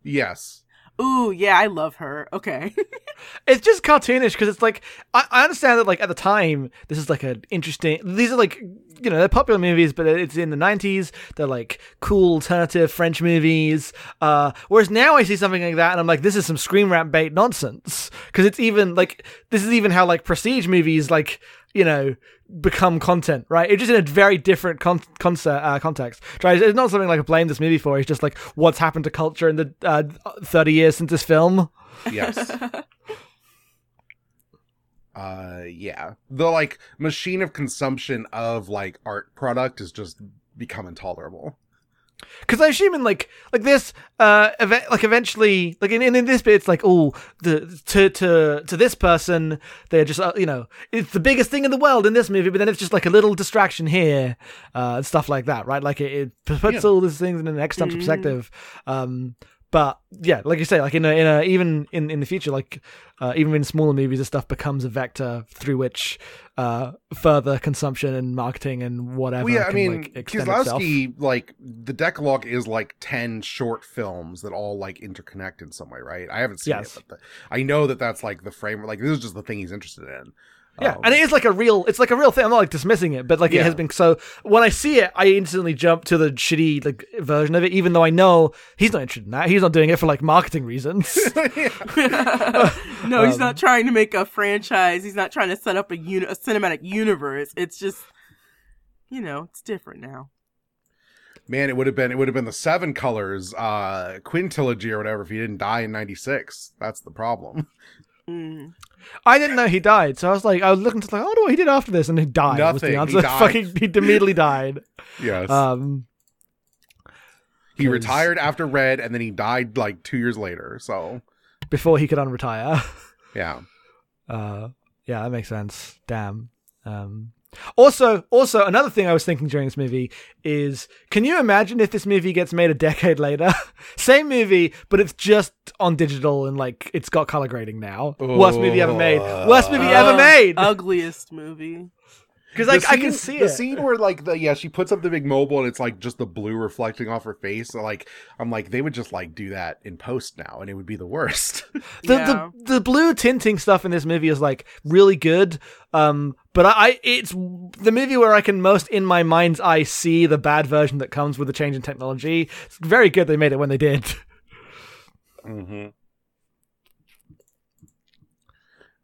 yes. Ooh, yeah, I love her. Okay. it's just cartoonish because it's like I, I understand that like at the time this is like an interesting these are like you know they're popular movies but it's in the 90s they're like cool alternative french movies uh whereas now i see something like that and i'm like this is some screen rap bait nonsense because it's even like this is even how like prestige movies like you know become content right it's just in a very different con- concept uh, context right it's not something like i blame this movie for it's just like what's happened to culture in the uh, 30 years since this film Yes. uh yeah. The like machine of consumption of like art product is just become intolerable. Because I assume in like like this, uh, event, like eventually, like in, in, in this bit, it's like, oh, the to to to this person, they're just uh, you know, it's the biggest thing in the world in this movie, but then it's just like a little distraction here, uh, and stuff like that, right? Like it, it puts Yeah. all these things in an existential Mhm. perspective. Um, but yeah, like you say, like in a, in a even in, in the future, like uh, even in smaller movies, this stuff becomes a vector through which uh, further consumption and marketing and whatever. well, yeah, I can, mean, like, extend itself. Kieslowski, like the Decalogue is like ten short films that all like interconnect in some way, right? I haven't seen Yes. it, but the, I know that that's like the frame. Like this is just the thing he's interested in. Yeah, Um, and it is like a real. It's like a real thing. I'm not like dismissing it, but like Yeah. it has been so. When I see it, I instantly jump to the shitty like version of it, even though I know he's not interested in that. He's not doing it for like marketing reasons. no, he's Um, not trying to make a franchise. He's not trying to set up a, uni- a cinematic universe. It's just, you know, it's different now. man, it would have been it would have been the Seven Colors uh quintilogy or whatever if he didn't die in '96. That's the problem. Mm. I didn't know he died, so I was like, I was looking to like, oh, what he did after this, and he died. Was the Nothing, he answer. died. Fucking, he immediately died. Yes. Um, He 'Cause retired after Red, and then he died like two years later. So before he could unretire. yeah, Uh, yeah, that makes sense. Damn. Um, also, also another thing I was thinking during this movie is, can you imagine if this movie gets made a decade later? Same movie, but it's just on digital and like it's got color grading now. Worst movie ever made. Worst movie ever Uh, made. Ugliest movie. Because The like I can see the it. scene where like the yeah she puts up the big mobile and it's like just the blue reflecting off her face. So like I'm like they would just like do that in post now and it would be the worst. the, yeah. the the blue tinting stuff in this movie is like really good um but I, I it's the movie where i can most in my mind's eye see the bad version that comes with the change in technology it's very good they made it when they did mm-hmm.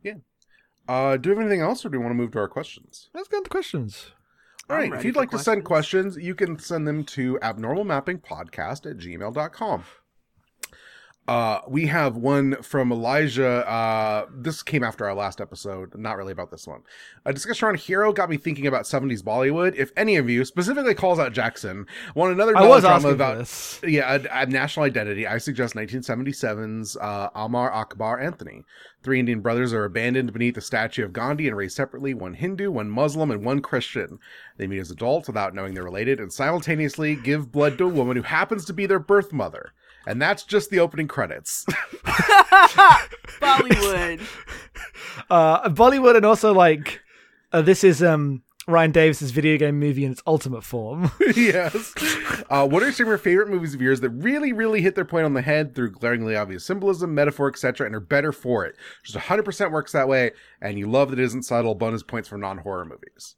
Yeah. Uh, do we have anything else, or do we want to move to our questions? let's go into questions All right. If you'd for like to send questions, you can send them to abnormalmappingpodcast at gmail.com. Uh, we have one from Elijah. Uh, this came after our last episode. Not really about this one. A discussion around Hero got me thinking about 70s Bollywood. If any of you, specifically calls out Jackson, want another i was asking about this yeah, a, a national identity. I suggest 1977's uh, Amar Akbar Anthony. Three Indian brothers are abandoned beneath a statue of Gandhi and raised separately one Hindu, one Muslim, and one Christian. They meet as adults without knowing they're related and simultaneously give blood to a woman who happens to be their birth mother. And that's just the opening credits. Bollywood. uh bollywood and also like uh, this is um ryan davis's video game movie in its ultimate form yes. Uh, what are some of your favorite movies of yours that really, really hit their point on the head through glaringly obvious symbolism, metaphor, etc., and are better for it? Just 100% works that way, and you love that it isn't subtle. Bonus points for non horror movies.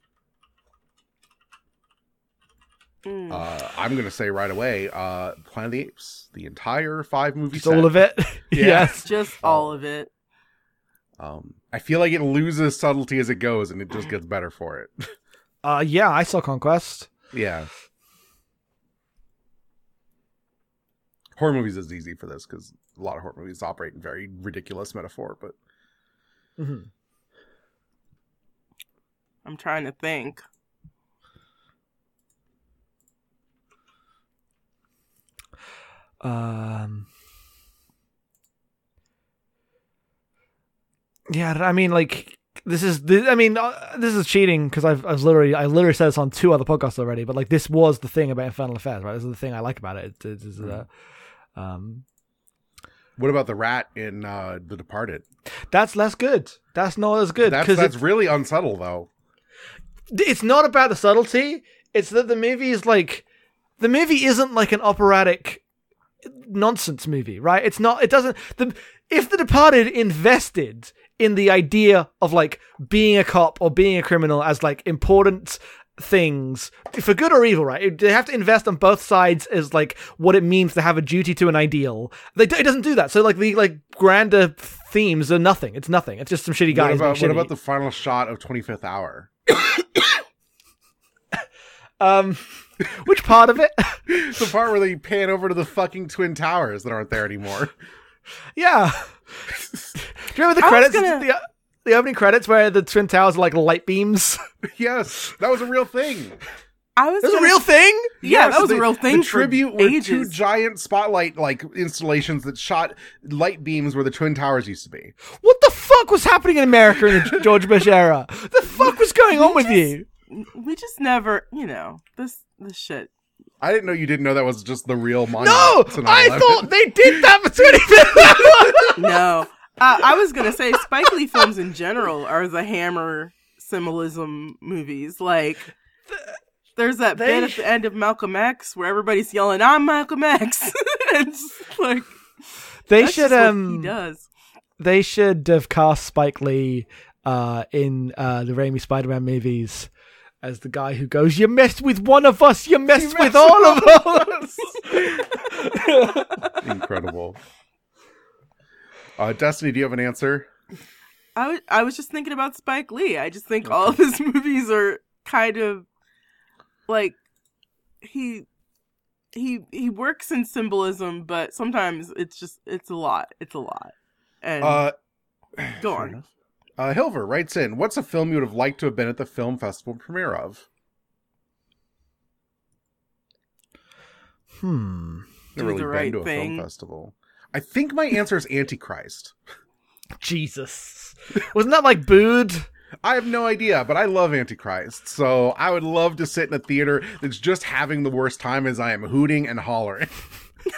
Mm. Uh, I'm going to say right away uh, Planet of the Apes. The entire five movies, all of it yes Just all of it. Um, I feel like it loses subtlety as it goes, and it just gets better for it. uh yeah i saw conquest yeah. Horror movies is easy for this because a lot of horror movies operate in very ridiculous metaphor, but mm-hmm. I'm trying to think. Um. Yeah, I mean, like this is. This, I mean, uh, this is cheating because I've, I've literally, I literally said this on two other podcasts already. But like, this was the thing about Infernal Affairs, right? This is the thing I like about it. It, it is, uh, um, what about the rat in uh, The Departed? that's less good. That's not as good That's because that's it's, really unsubtle though. it's not about the subtlety. It's that the movie is like the movie isn't like an operatic nonsense movie, right? It's not. It doesn't. The if The Departed invested in the idea of like being a cop or being a criminal as like important things for good or evil right they have to invest on both sides as like what it means to have a duty to an ideal they, it doesn't do that so like the like grander themes are nothing it's nothing it's just some shitty What guys about, what shitty. about the final shot of 25th Hour? um which part of it the part where they pan over to the fucking Twin Towers that aren't there anymore. Yeah. Do you remember the I credits? gonna- The, the opening credits where the twin towers are like light beams. yes, that was a real thing. I was That's a gonna- real thing. Yeah, Yes, that was the- a real thing. The tribute for were ages. two giant spotlight like installations that shot light beams where the Twin Towers used to be. What the fuck was happening in America in the George Bush era? The fuck was going on with you? We just never, you know, this this shit. I didn't know you didn't know that was just the real monument. No, I thought they did that for 25th. No, uh, I was gonna say Spike Lee films in general are the Hammer symbolism movies. Like, there's that They bit at the end of Malcolm X where everybody's yelling, "I'm Malcolm X." it's like they that's should just what um he does. they should have cast Spike Lee uh in uh the Raimi Spider-Man movies as the guy who goes, "You messed with one of us, you messed, with messed all with of all us." Incredible. Uh, Destiny, do you have an answer? I wa- I was just thinking about Spike Lee. I just think all of his movies are kind of like he he he works in symbolism, but sometimes it's just it's a lot. It's a lot. And Uh, go fair on. enough. Uh, Hilver writes in, "What's a film you would have liked to have been at the film festival premiere of?" Hmm. Never really the been to a thing. film festival. I think my answer is Antichrist. Jesus. Wasn't that like booed? I have no idea, but I love Antichrist. So I would love to sit in a theater that's just having the worst time as I am hooting and hollering.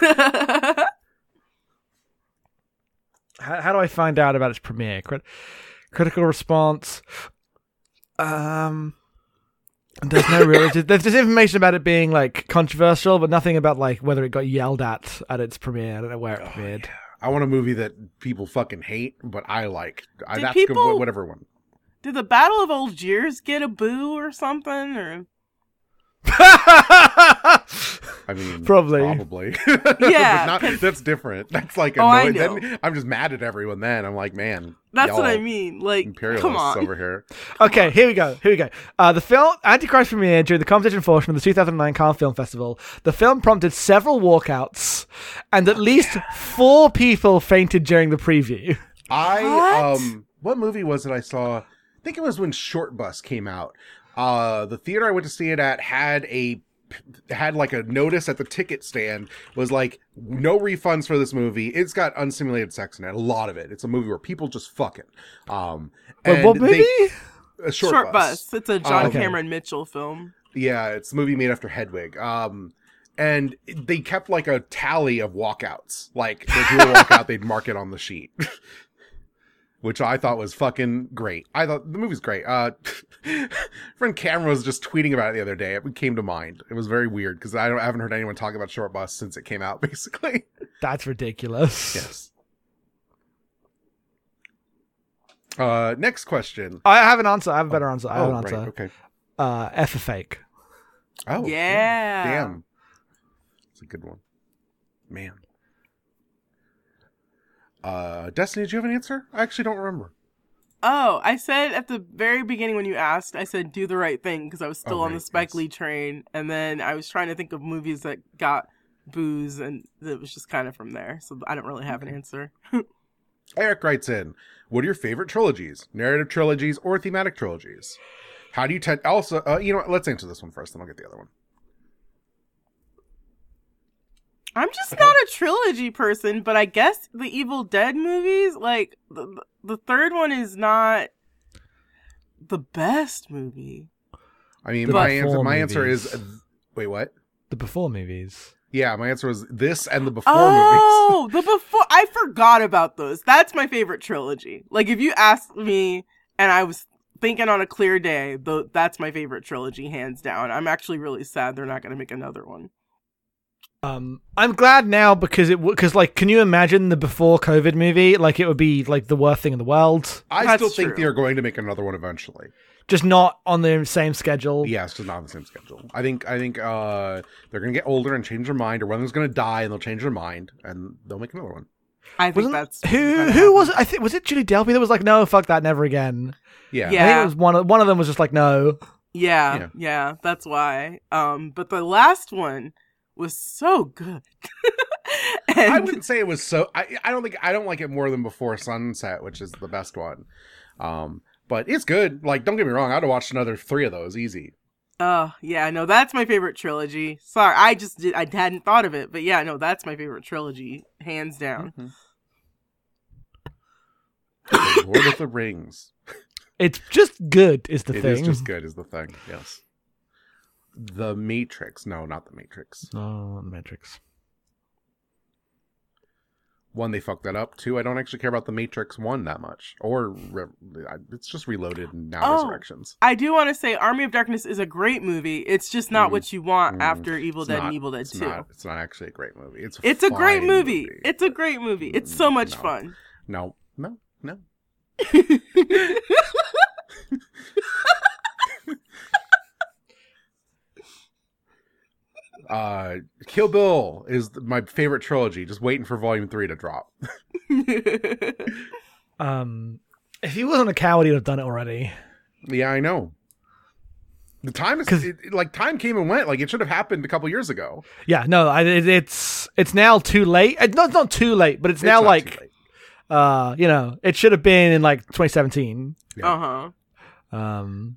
How, how do I find out about its premiere? Crit- critical response. Um. There's no real. There's just information about it being like controversial, but nothing about like whether it got yelled at at its premiere. I don't know where it premiered. I want a movie that people fucking hate, but I like. I, Did that's good, people- whatever one. Did the Battle of Algiers get a boo or something? Or I mean, Probably. probably. Yeah, not, that's different. That's like Oh, I annoying. know. Then I'm just mad at everyone. Then I'm like, man, that's what I mean. Like, Imperialists come on. over here. Okay, here we go. Here we go. Uh, the film Antichrist premiered during the competition portion of the 2009 Cannes Film Festival. The film prompted several walkouts, and at least four people fainted during the preview. I What? um, what movie was it I saw? I think it was when Shortbus came out. Uh, the theater I went to see it at had a had like a notice at the ticket stand was like no refunds for this movie. It's got unsimulated sex in it, a lot of it. It's a movie where people just fucking. Um, Wait, and what they- a short, Short, bus. bus. It's a John Oh, okay. Cameron Mitchell film. Yeah, it's a movie made after Hedwig. Um, and they kept like a tally of walkouts. Like if you walk out, they'd mark it on the sheet, which I thought was fucking great. I thought the movie's great. Uh, friend Cameron was just tweeting about it the other day. It came to mind. It was very weird because I, don't- I haven't heard anyone talk about Shortbus since it came out. Basically, That's ridiculous. yes. Uh, next question. I have an answer. I have a better answer. I have oh, an right. answer. Okay. Uh, F a fake. Oh, Yeah. Damn. It's a good one. Man. Uh, Destiny, do you have an answer? I actually don't remember. Oh, I said at the very beginning when you asked, I said do the right thing because I was still Oh, on the Spike yes. Lee train, and then I was trying to think of movies that got boos, and it was just kind of from there. So I don't really have an answer. Eric writes in, what are your favorite trilogies? Narrative trilogies or thematic trilogies? How do you tend, also, uh, you know what, let's answer this one first, then I'll get the other one. I'm just not a trilogy person, but I guess the Evil Dead movies, like the the third one, is not the best movie. I mean, The my answer, my answer movies. is, wait, what? The before movies. Yeah, my answer was this and the before oh, movies. oh, the before I forgot about those. That's my favorite trilogy. Like if you asked me and I was thinking on a clear day, though that's my favorite trilogy hands down. I'm actually really sad they're not going to make another one. Um, I'm glad now because it because like, can you imagine the before COVID movie? Like, it would be like the worst thing in the world. I That's still think true. they're going to make another one eventually. Just not on the same schedule. Yeah, it's just not on the same schedule. I think I think uh they're gonna get older and change their mind, or one of them's gonna die and they'll change their mind and they'll make another one. I think Wasn't that's who gonna who was it? I think was it Julie Delpy that was like, no, fuck that, never again. Yeah. I think Yeah. it was one of one of them was just like, no. Yeah, Yeah. yeah, that's why. Um, but the last one was so good. and I wouldn't say it was so I I don't think I don't like it more than Before Sunset, which is the best one. Um but it's good. Like, don't get me wrong, I'd have watched another three of those easy. Oh, yeah, no, that's my favorite trilogy. Sorry, I just did I hadn't thought of it, but yeah, no, that's my favorite trilogy, hands down. Lord of the Rings. It's just good is the It thing. It's just good, is the thing. Yes. The Matrix. No, not the Matrix. Oh, the Matrix. One, they fucked that up. Two, I don't actually care about the Matrix one that much. Or re- it's just Reloaded and now Oh. Resurrections. I do want to say Army of Darkness is a great movie. It's just not Mm. what you want Mm. after Evil It's Dead not- and Evil Dead it's 2. Not, it's not actually a great movie. It's a it's a great fine movie. It's a great movie. It's so Mm, much no. fun. no, no, no. Uh, Kill Bill is my favorite trilogy. Just waiting for Volume Three to drop. Um, if he wasn't a coward, he'd have done it already. yeah, I know. The time is it, it- like time came and went. Like it should have happened a couple years ago. Yeah, no, I, it, it's it's now too late. It's not, it's not too late, but it's, now like uh, you know, it should have been in like 2017. uh huh. Um,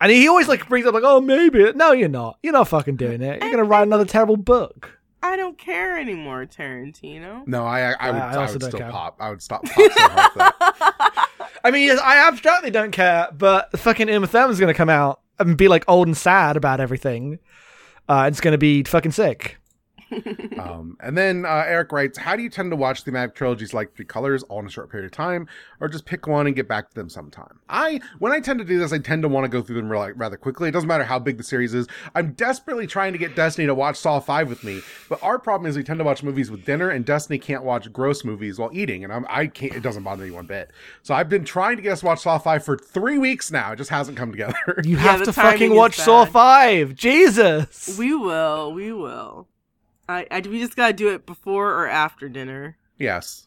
and he always like brings up like, oh, maybe. No, you're not. You're not fucking doing it. You're gonna write another terrible book. I don't care anymore, Tarantino. No, I I, I would I I, would still care. pop. I would stop pop so hard for that. I mean, yes, I abstractly don't care, but fucking Uma Thurman's gonna come out and be like old and sad about everything. Uh, it's gonna be fucking sick. Um, and then uh, Eric writes, "How do you tend to watch thematic trilogies like Three Colors all in a short period of time, or just pick one and get back to them sometime?" I, when I tend to do this, I tend to want to go through them really, rather quickly. It doesn't matter how big the series is. I'm desperately trying to get Destiny to watch Saw Five with me, but our problem is we tend to watch movies with dinner, and Destiny can't watch gross movies while eating, and I'm, I can't. It doesn't bother me one bit. So I've been trying to get us to watch Saw Five for three weeks now. It just hasn't come together. You Yeah, have the to fucking is watch Saw. Five. Jesus. we will, we will. I, I we just gotta do it before or after dinner. yes.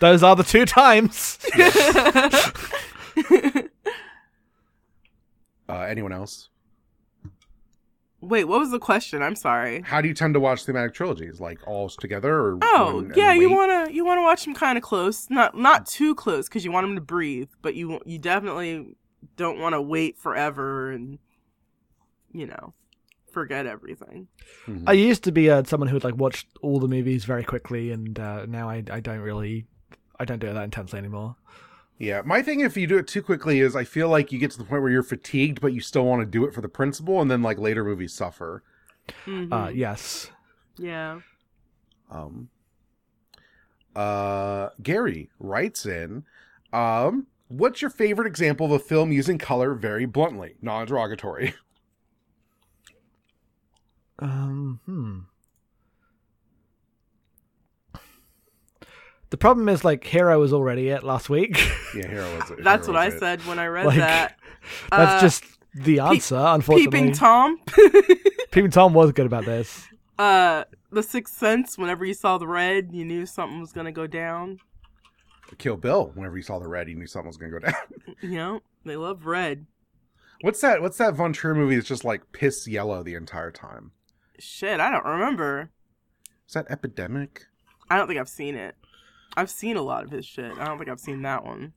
Those are the two times. Uh, anyone else? Wait, what was the question? I'm sorry. How do you tend to watch thematic trilogies? Like all together, or Oh, one yeah, you wanna you wanna watch them kind of close, not not too close because you want them to breathe, but you you definitely don't want to wait forever and you know forget everything. Mhm. I used to be uh, someone who would like watch all the movies very quickly, and uh, now I I don't really I don't do it that intensely anymore. Yeah, my thing if you do it too quickly is I feel like you get to the point where you're fatigued, but you still want to do it for the principle, and then like later movies suffer. Mhm. Uh, yes. yeah. Um, uh, Gary writes in, um, what's your favorite example of a film using color very bluntly, non-derogatory? Um. Hmm. The problem is like Hero was already it last week. yeah, Hero was it. That's Hero what I it. said when I read Like, that. That's Uh, just the answer. unfortunately, Peeping Tom. Peeping Tom was good about this. uh, The Sixth Sense. Whenever you saw the red, you knew something was gonna go down. Kill Bill. Whenever you saw the red, you knew something was gonna go down. You know, they love red. what's that? What's that Von Trier movie that's just like piss yellow the entire time? Shit, I don't remember. Is that Epidemic? I don't think I've seen it. I've seen a lot of his shit. I don't think I've seen that one.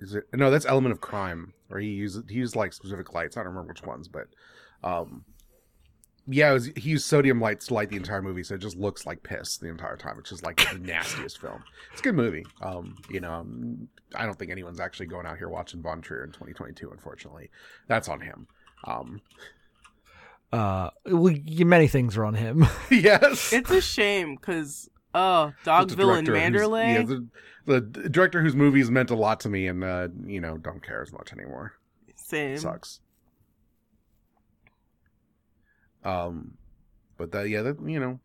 Is it no? That's Element of Crime, where he used he used like specific lights. I don't remember which ones, but um, yeah, was, he used sodium lights to light the entire movie, so it just looks like piss the entire time. which is like the nastiest film. It's a good movie. Um, you know, um, I don't think anyone's actually going out here watching Von Trier in 2022. Unfortunately, that's on him. Um, Uh, well, many things are on him. yes, It's a shame because oh, Just a Dogville and director Manderley. Yeah, the, the director whose movies meant a lot to me, and uh, you know, don't care as much anymore. Same. sucks. Um, but that yeah, that you know,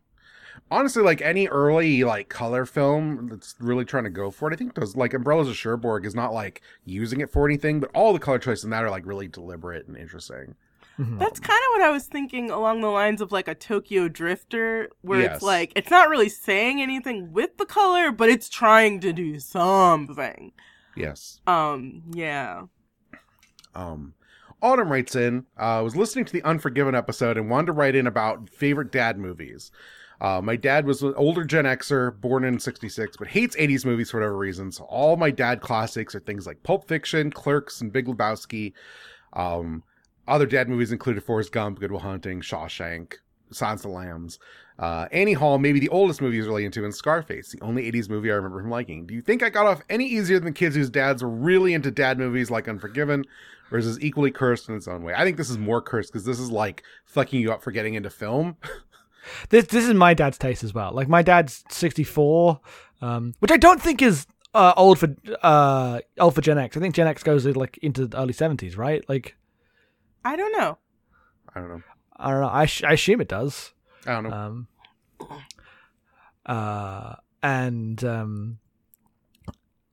honestly, like any early like color film that's really trying to go for it, I think does like Umbrellas of Cherbourg is not like using it for anything, but all the color choices in that are like really deliberate and interesting. Mhm. That's kind of what I was thinking along the lines of like a Tokyo Drifter, where Yes. it's like it's not really saying anything with the color, but it's trying to do something. Yes. Um, yeah. Um, Autumn writes in, uh, was listening to the Unforgiven episode and wanted to write in about favorite dad movies. Uh, my dad was an older Gen Xer, born in 66, but hates 80s movies for whatever reason. So all my dad classics are things like Pulp Fiction, Clerks, and Big Lebowski. Um, other dad movies included Forrest Gump, Good Will Hunting, Shawshank, Silence of the Lambs. Uh, Annie Hall, maybe the oldest movie he's really into, and Scarface, the only 80s movie I remember him liking. Do you think I got off any easier than kids whose dads were really into dad movies like Unforgiven? This equally cursed in its own way? I think this is more cursed because this is like fucking you up for getting into film. This this is my dad's taste as well. Like my dad's sixty four, um, which I don't think is uh, old for uh, old for Gen X. I think Gen X goes like into the early seventies, right? Like I don't know. I don't know. I don't know. I, sh- I assume it does. I don't know. Um, uh, and um,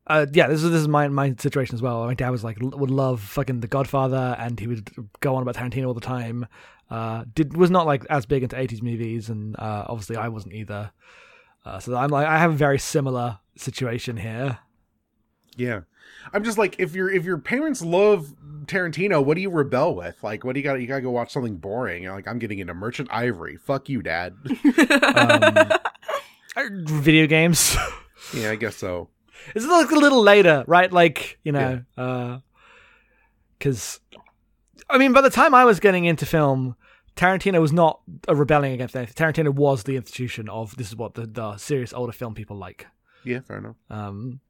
uh, yeah, this is this is my my situation as well. My dad was like would love fucking The Godfather, and he would go on about Tarantino all the time. Uh, did was not like as big into eighties movies, and uh, obviously I wasn't either. Uh, so I'm like I have a very similar situation here. Yeah. I'm just like if your if your parents love Tarantino, what do you rebel with? Like, what do you got? You gotta go watch something boring. You're like, I'm getting into Merchant Ivory. Fuck you, Dad. Um, video games. yeah, I guess so. It's like a little later, right? Like you know, because I mean, by the time I was getting into film, Tarantino was not a rebelling against anything. Tarantino was the institution of this is what the, the serious older film people like. Yeah, fair enough. Um,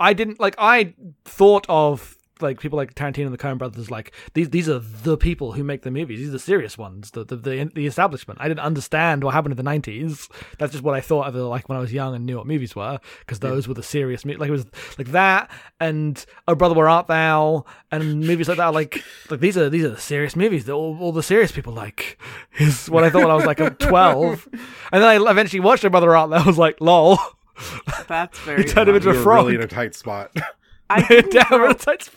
I didn't like. I thought of like people like Tarantino and the Coen Brothers. Like these, these are the people who make the movies. These are the serious ones. The the the, the establishment. I didn't understand what happened in the nineties. That's just what I thought of. Like when I was young and knew what movies were, because those were the serious. mo- Like it was like that and Oh Brother Where Art Thou and movies like that. Like like these are these are the serious movies that all, all the serious people like. Is what I thought when I was like twelve, and then I eventually watched Oh Brother Where Art Thou. I was like, lol. That's very. You turned him into You a were frog. really in a tight spot. I didn't, Damn, grow, it's-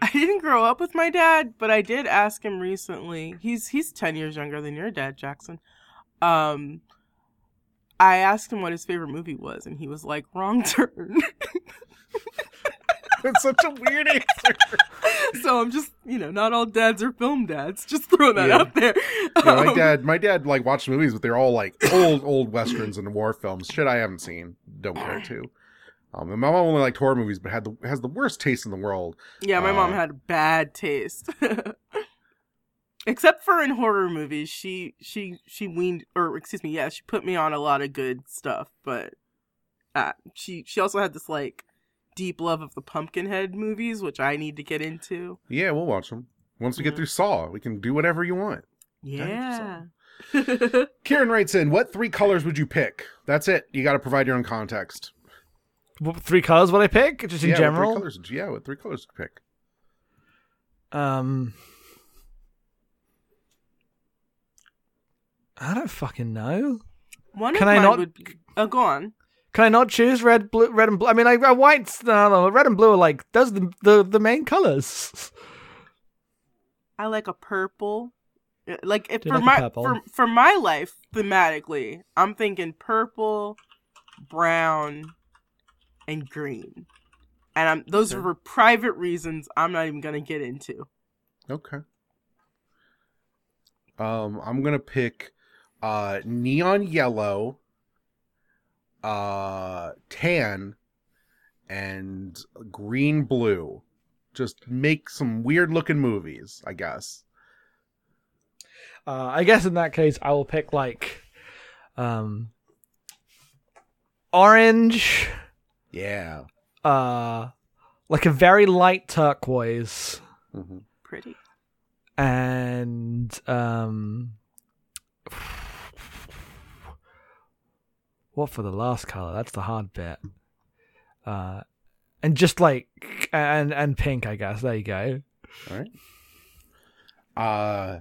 I didn't grow up with my dad, but I did ask him recently. He's he's ten years younger than your dad, Jackson. Um, I asked him what his favorite movie was, and he was like, "Wrong Turn." It's such a weird answer. so I'm just, you know, not all dads are film dads. Just throw that Yeah. out there. Yeah, my Um, dad, my dad like watched movies, but they're all like old, old westerns and war films. Shit, I haven't seen. Don't care to. Um, and my mom only liked horror movies, but had the has the worst taste in the world. Yeah, my mom Uh, had bad taste. Except for in horror movies, she she she weaned or excuse me, yeah, she put me on a lot of good stuff, but uh, she she also had this like deep love of the Pumpkinhead movies, which I need to get into. Yeah, we'll watch them once we Yeah. get through Saw. We can do whatever you want. Yeah. Kieran writes in, "What three colors would you pick?" That's it. You got to provide your own context. What, three colors would I pick? Just in yeah, general? What three colors? Yeah, what three colors would you pick? Um, I don't fucking know. One Can of I mine not- would be, oh, go on. Can I not choose red, blue, red and blue? I mean, like whites. No, no, red and blue are like those are the the, the main colors. I like a purple. Uh, Like if for like my for for my life thematically, I'm thinking purple, brown, and green. And I'm those are for private reasons I'm not even gonna get into. Okay. Um, I'm gonna pick uh neon yellow, uh tan, and green blue. Just make some weird looking movies, I guess. Uh, I guess in that case, I will pick like, um, orange, Yeah. uh, like a very light turquoise, hmm Pretty. and um, what for the last color? That's the hard bit. Uh, and just like and and pink, I guess. There you go. All right. Uh,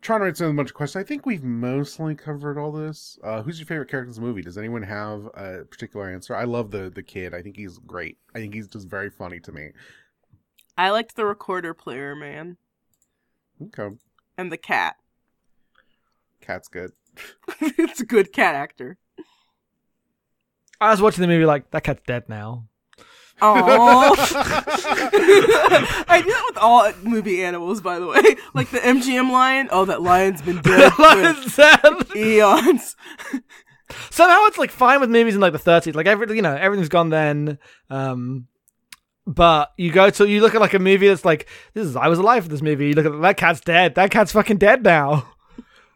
trying to write a bunch of questions. I think we've mostly covered all this. Uh, who's your favorite character in the movie? Does anyone have a particular answer? I love the the kid. I think he's great. I think he's just very funny to me. I liked the recorder player man Okay, and the cat. cat's good. it's a good cat actor. I was watching the movie like that cat's dead now. Oh, I do that with all movie animals, by the way. Like the MGM lion. Oh, that lion's been dead for eons. Somehow it's like fine with movies in like the 30s. Like every you know everything's gone then. Um, but you go to you look at like a movie that's like this is I was alive for this movie. You look at that cat's dead. That cat's fucking dead now.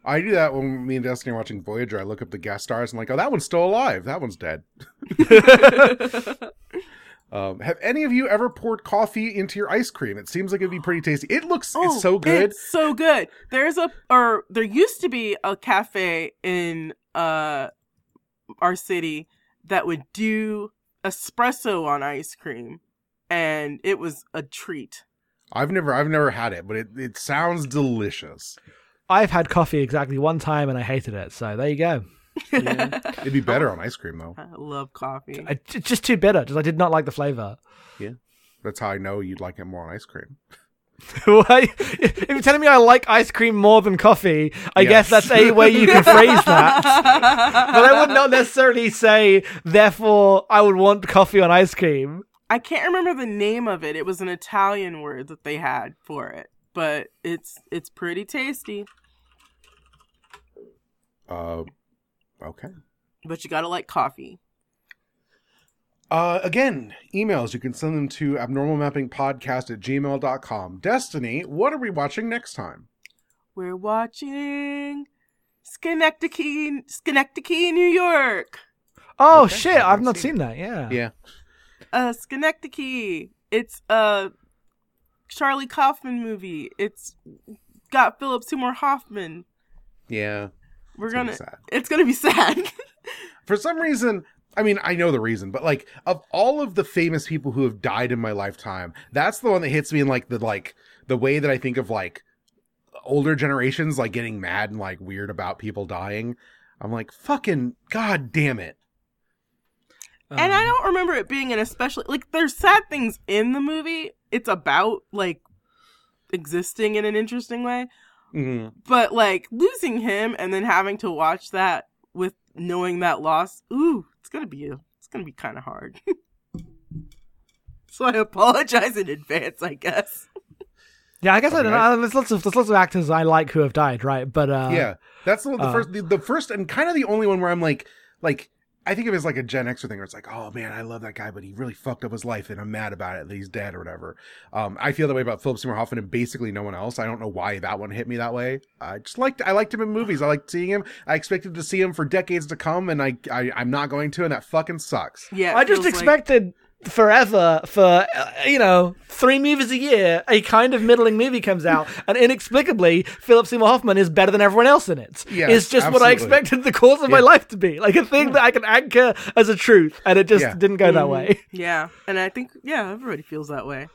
I do that when me and Destiny are watching Voyager. I look up the guest stars and like, oh, that one's still alive. That one's dead. Um, have any of you ever poured coffee into your ice cream? It seems like it'd be pretty tasty. It looks Oh, it's so good. It's so good. There's a or there used to be a cafe in uh our city that would do espresso on ice cream and it was a treat. I've never I've never had it, but it, it sounds delicious. I've had coffee exactly one time and I hated it. So there you go. Yeah. It'd be better on ice cream though. I love coffee. I, it's just too bitter. Just I did not like the flavor. Yeah, that's how I know you'd like it more on ice cream. Why- if you're telling me I like ice cream more than coffee, I Yes. guess that's a way you can phrase that. but I would not necessarily say, therefore, I would want coffee on ice cream. I can't remember the name of it. It was an Italian word that they had for it, but it's it's pretty tasty. Uh, okay. But you gotta like coffee. Uh, again, emails. You can send them to abnormalmappingpodcast at gmail.com. Destiny, what are we watching next time? We're watching Synecdoche, Synecdoche, New York. Oh Okay, shit! I've I've not not seen seen that. Yeah. Yeah. Uh, Synecdoche. It's a Charlie Kaufman movie. It's got Philip Seymour Hoffman. Yeah. We're It's gonna gonna. It's gonna be sad. For some reason, I mean, I know the reason, but like of all of the famous people who have died in my lifetime, that's the one that hits me in like the like the way that I think of like older generations like getting mad and like weird about people dying. I'm like, fucking god damn it. and I Um, don't remember it being an especially like. There's sad things in the movie. It's about like existing in an interesting way. Mhm. but like losing him and then having to watch that with knowing that loss ooh it's gonna be a, it's gonna be kind of hard so i apologize in advance i guess Yeah, I guess I don't know. There's lots of there's lots of actors I like who have died, right? But uh, yeah. That's the, the uh, first the, the first and kind of the only one where I'm like like I think of it as like a Gen Xer thing where it's like, oh man, I love that guy, but he really fucked up his life and I'm mad about it that he's dead or whatever. Um, I feel that way about Philip Seymour Hoffman and basically no one else. I don't know why that one hit me that way. I just liked I liked him in movies. I liked seeing him. I expected to see him for decades to come, and I, I I'm not going to, and that fucking sucks. yeah I just feels like- expected forever for uh, you know three movies a year, a kind of middling movie comes out, and inexplicably Philip Seymour Hoffman is better than everyone else in it. Yes, it's just what I expected the course of my life to be, like a thing that I can anchor as a truth, and it just Yeah. didn't go that Mhm. way. yeah and i think yeah everybody feels that way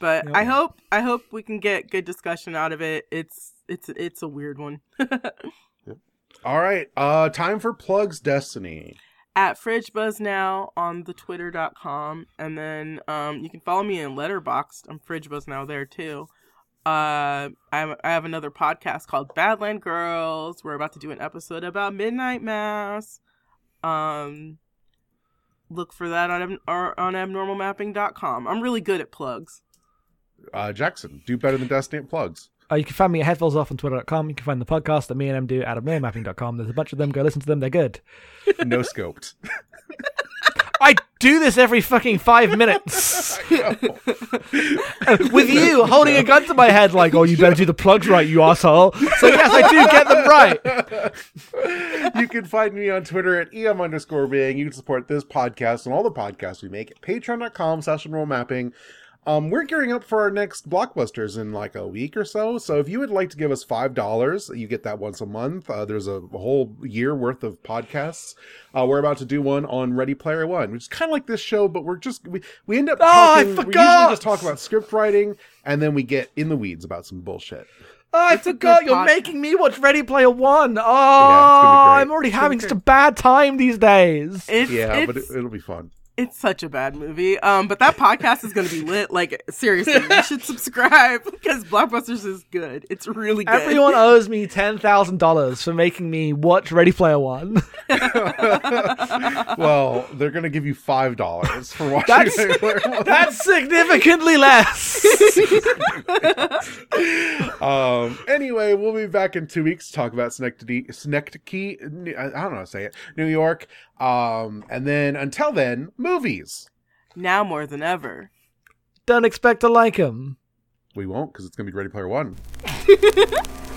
but Yep. i hope i hope we can get good discussion out of it it's it's it's a weird one All right, uh, time for plugs. Destiny. At Fridge Buzz now on the twitter.com and then um you can follow me in letterboxd. I'm Fridge Buzz now there too. Uh I have, another podcast called badland girls. We're about to do an episode about midnight mass. Um look for that on on abnormalmapping.com i'm really good at plugs. Uh, Jackson, do better than Destiny at plugs. Uh, you can find me at headphones off on twitter.com. You can find the podcast that me and M do at abnormalmapping.com. There's a bunch of them. Go listen to them. They're good. No scoped. I do this every fucking five minutes. with you holding a gun to my head, like, oh, you better do the plugs right, you asshole. So yes, I do get them right. you can find me on Twitter at em underscore being. You can support this podcast and all the podcasts we make at patreon.com slash enroll mapping. Um, we're gearing up for our next blockbusters in like a week or so. So if you would like to give us five dollars, you get that once a month. Uh, there's a whole year worth of podcasts. Uh, we're about to do one on Ready Player One, which is kind of like this show, but we're just we, we end up Oh, I talking. we usually just talk about script writing, and then we get in the weeds about some bullshit. Oh, I It's forgot you're pod- making me watch Ready Player One. Oh, great. I'm already having be such a bad time these days. it's Yeah, it's, but it, it'll be fun. It's such a bad movie um but that podcast is gonna be lit like seriously you should subscribe because blockbusters is good it's really good Everyone owes me ten thousand dollars for making me watch Ready Player One. well, they're gonna give you five dollars for watching. That's- Ready Player One. That's significantly less. um. Anyway, we'll be back in two weeks to talk about Synecdoche, Synecdoche. I don't know how to say it. New York. Um. And then until then, movies. now more than ever Don't expect to like them. We won't because it's gonna be Ready Player One.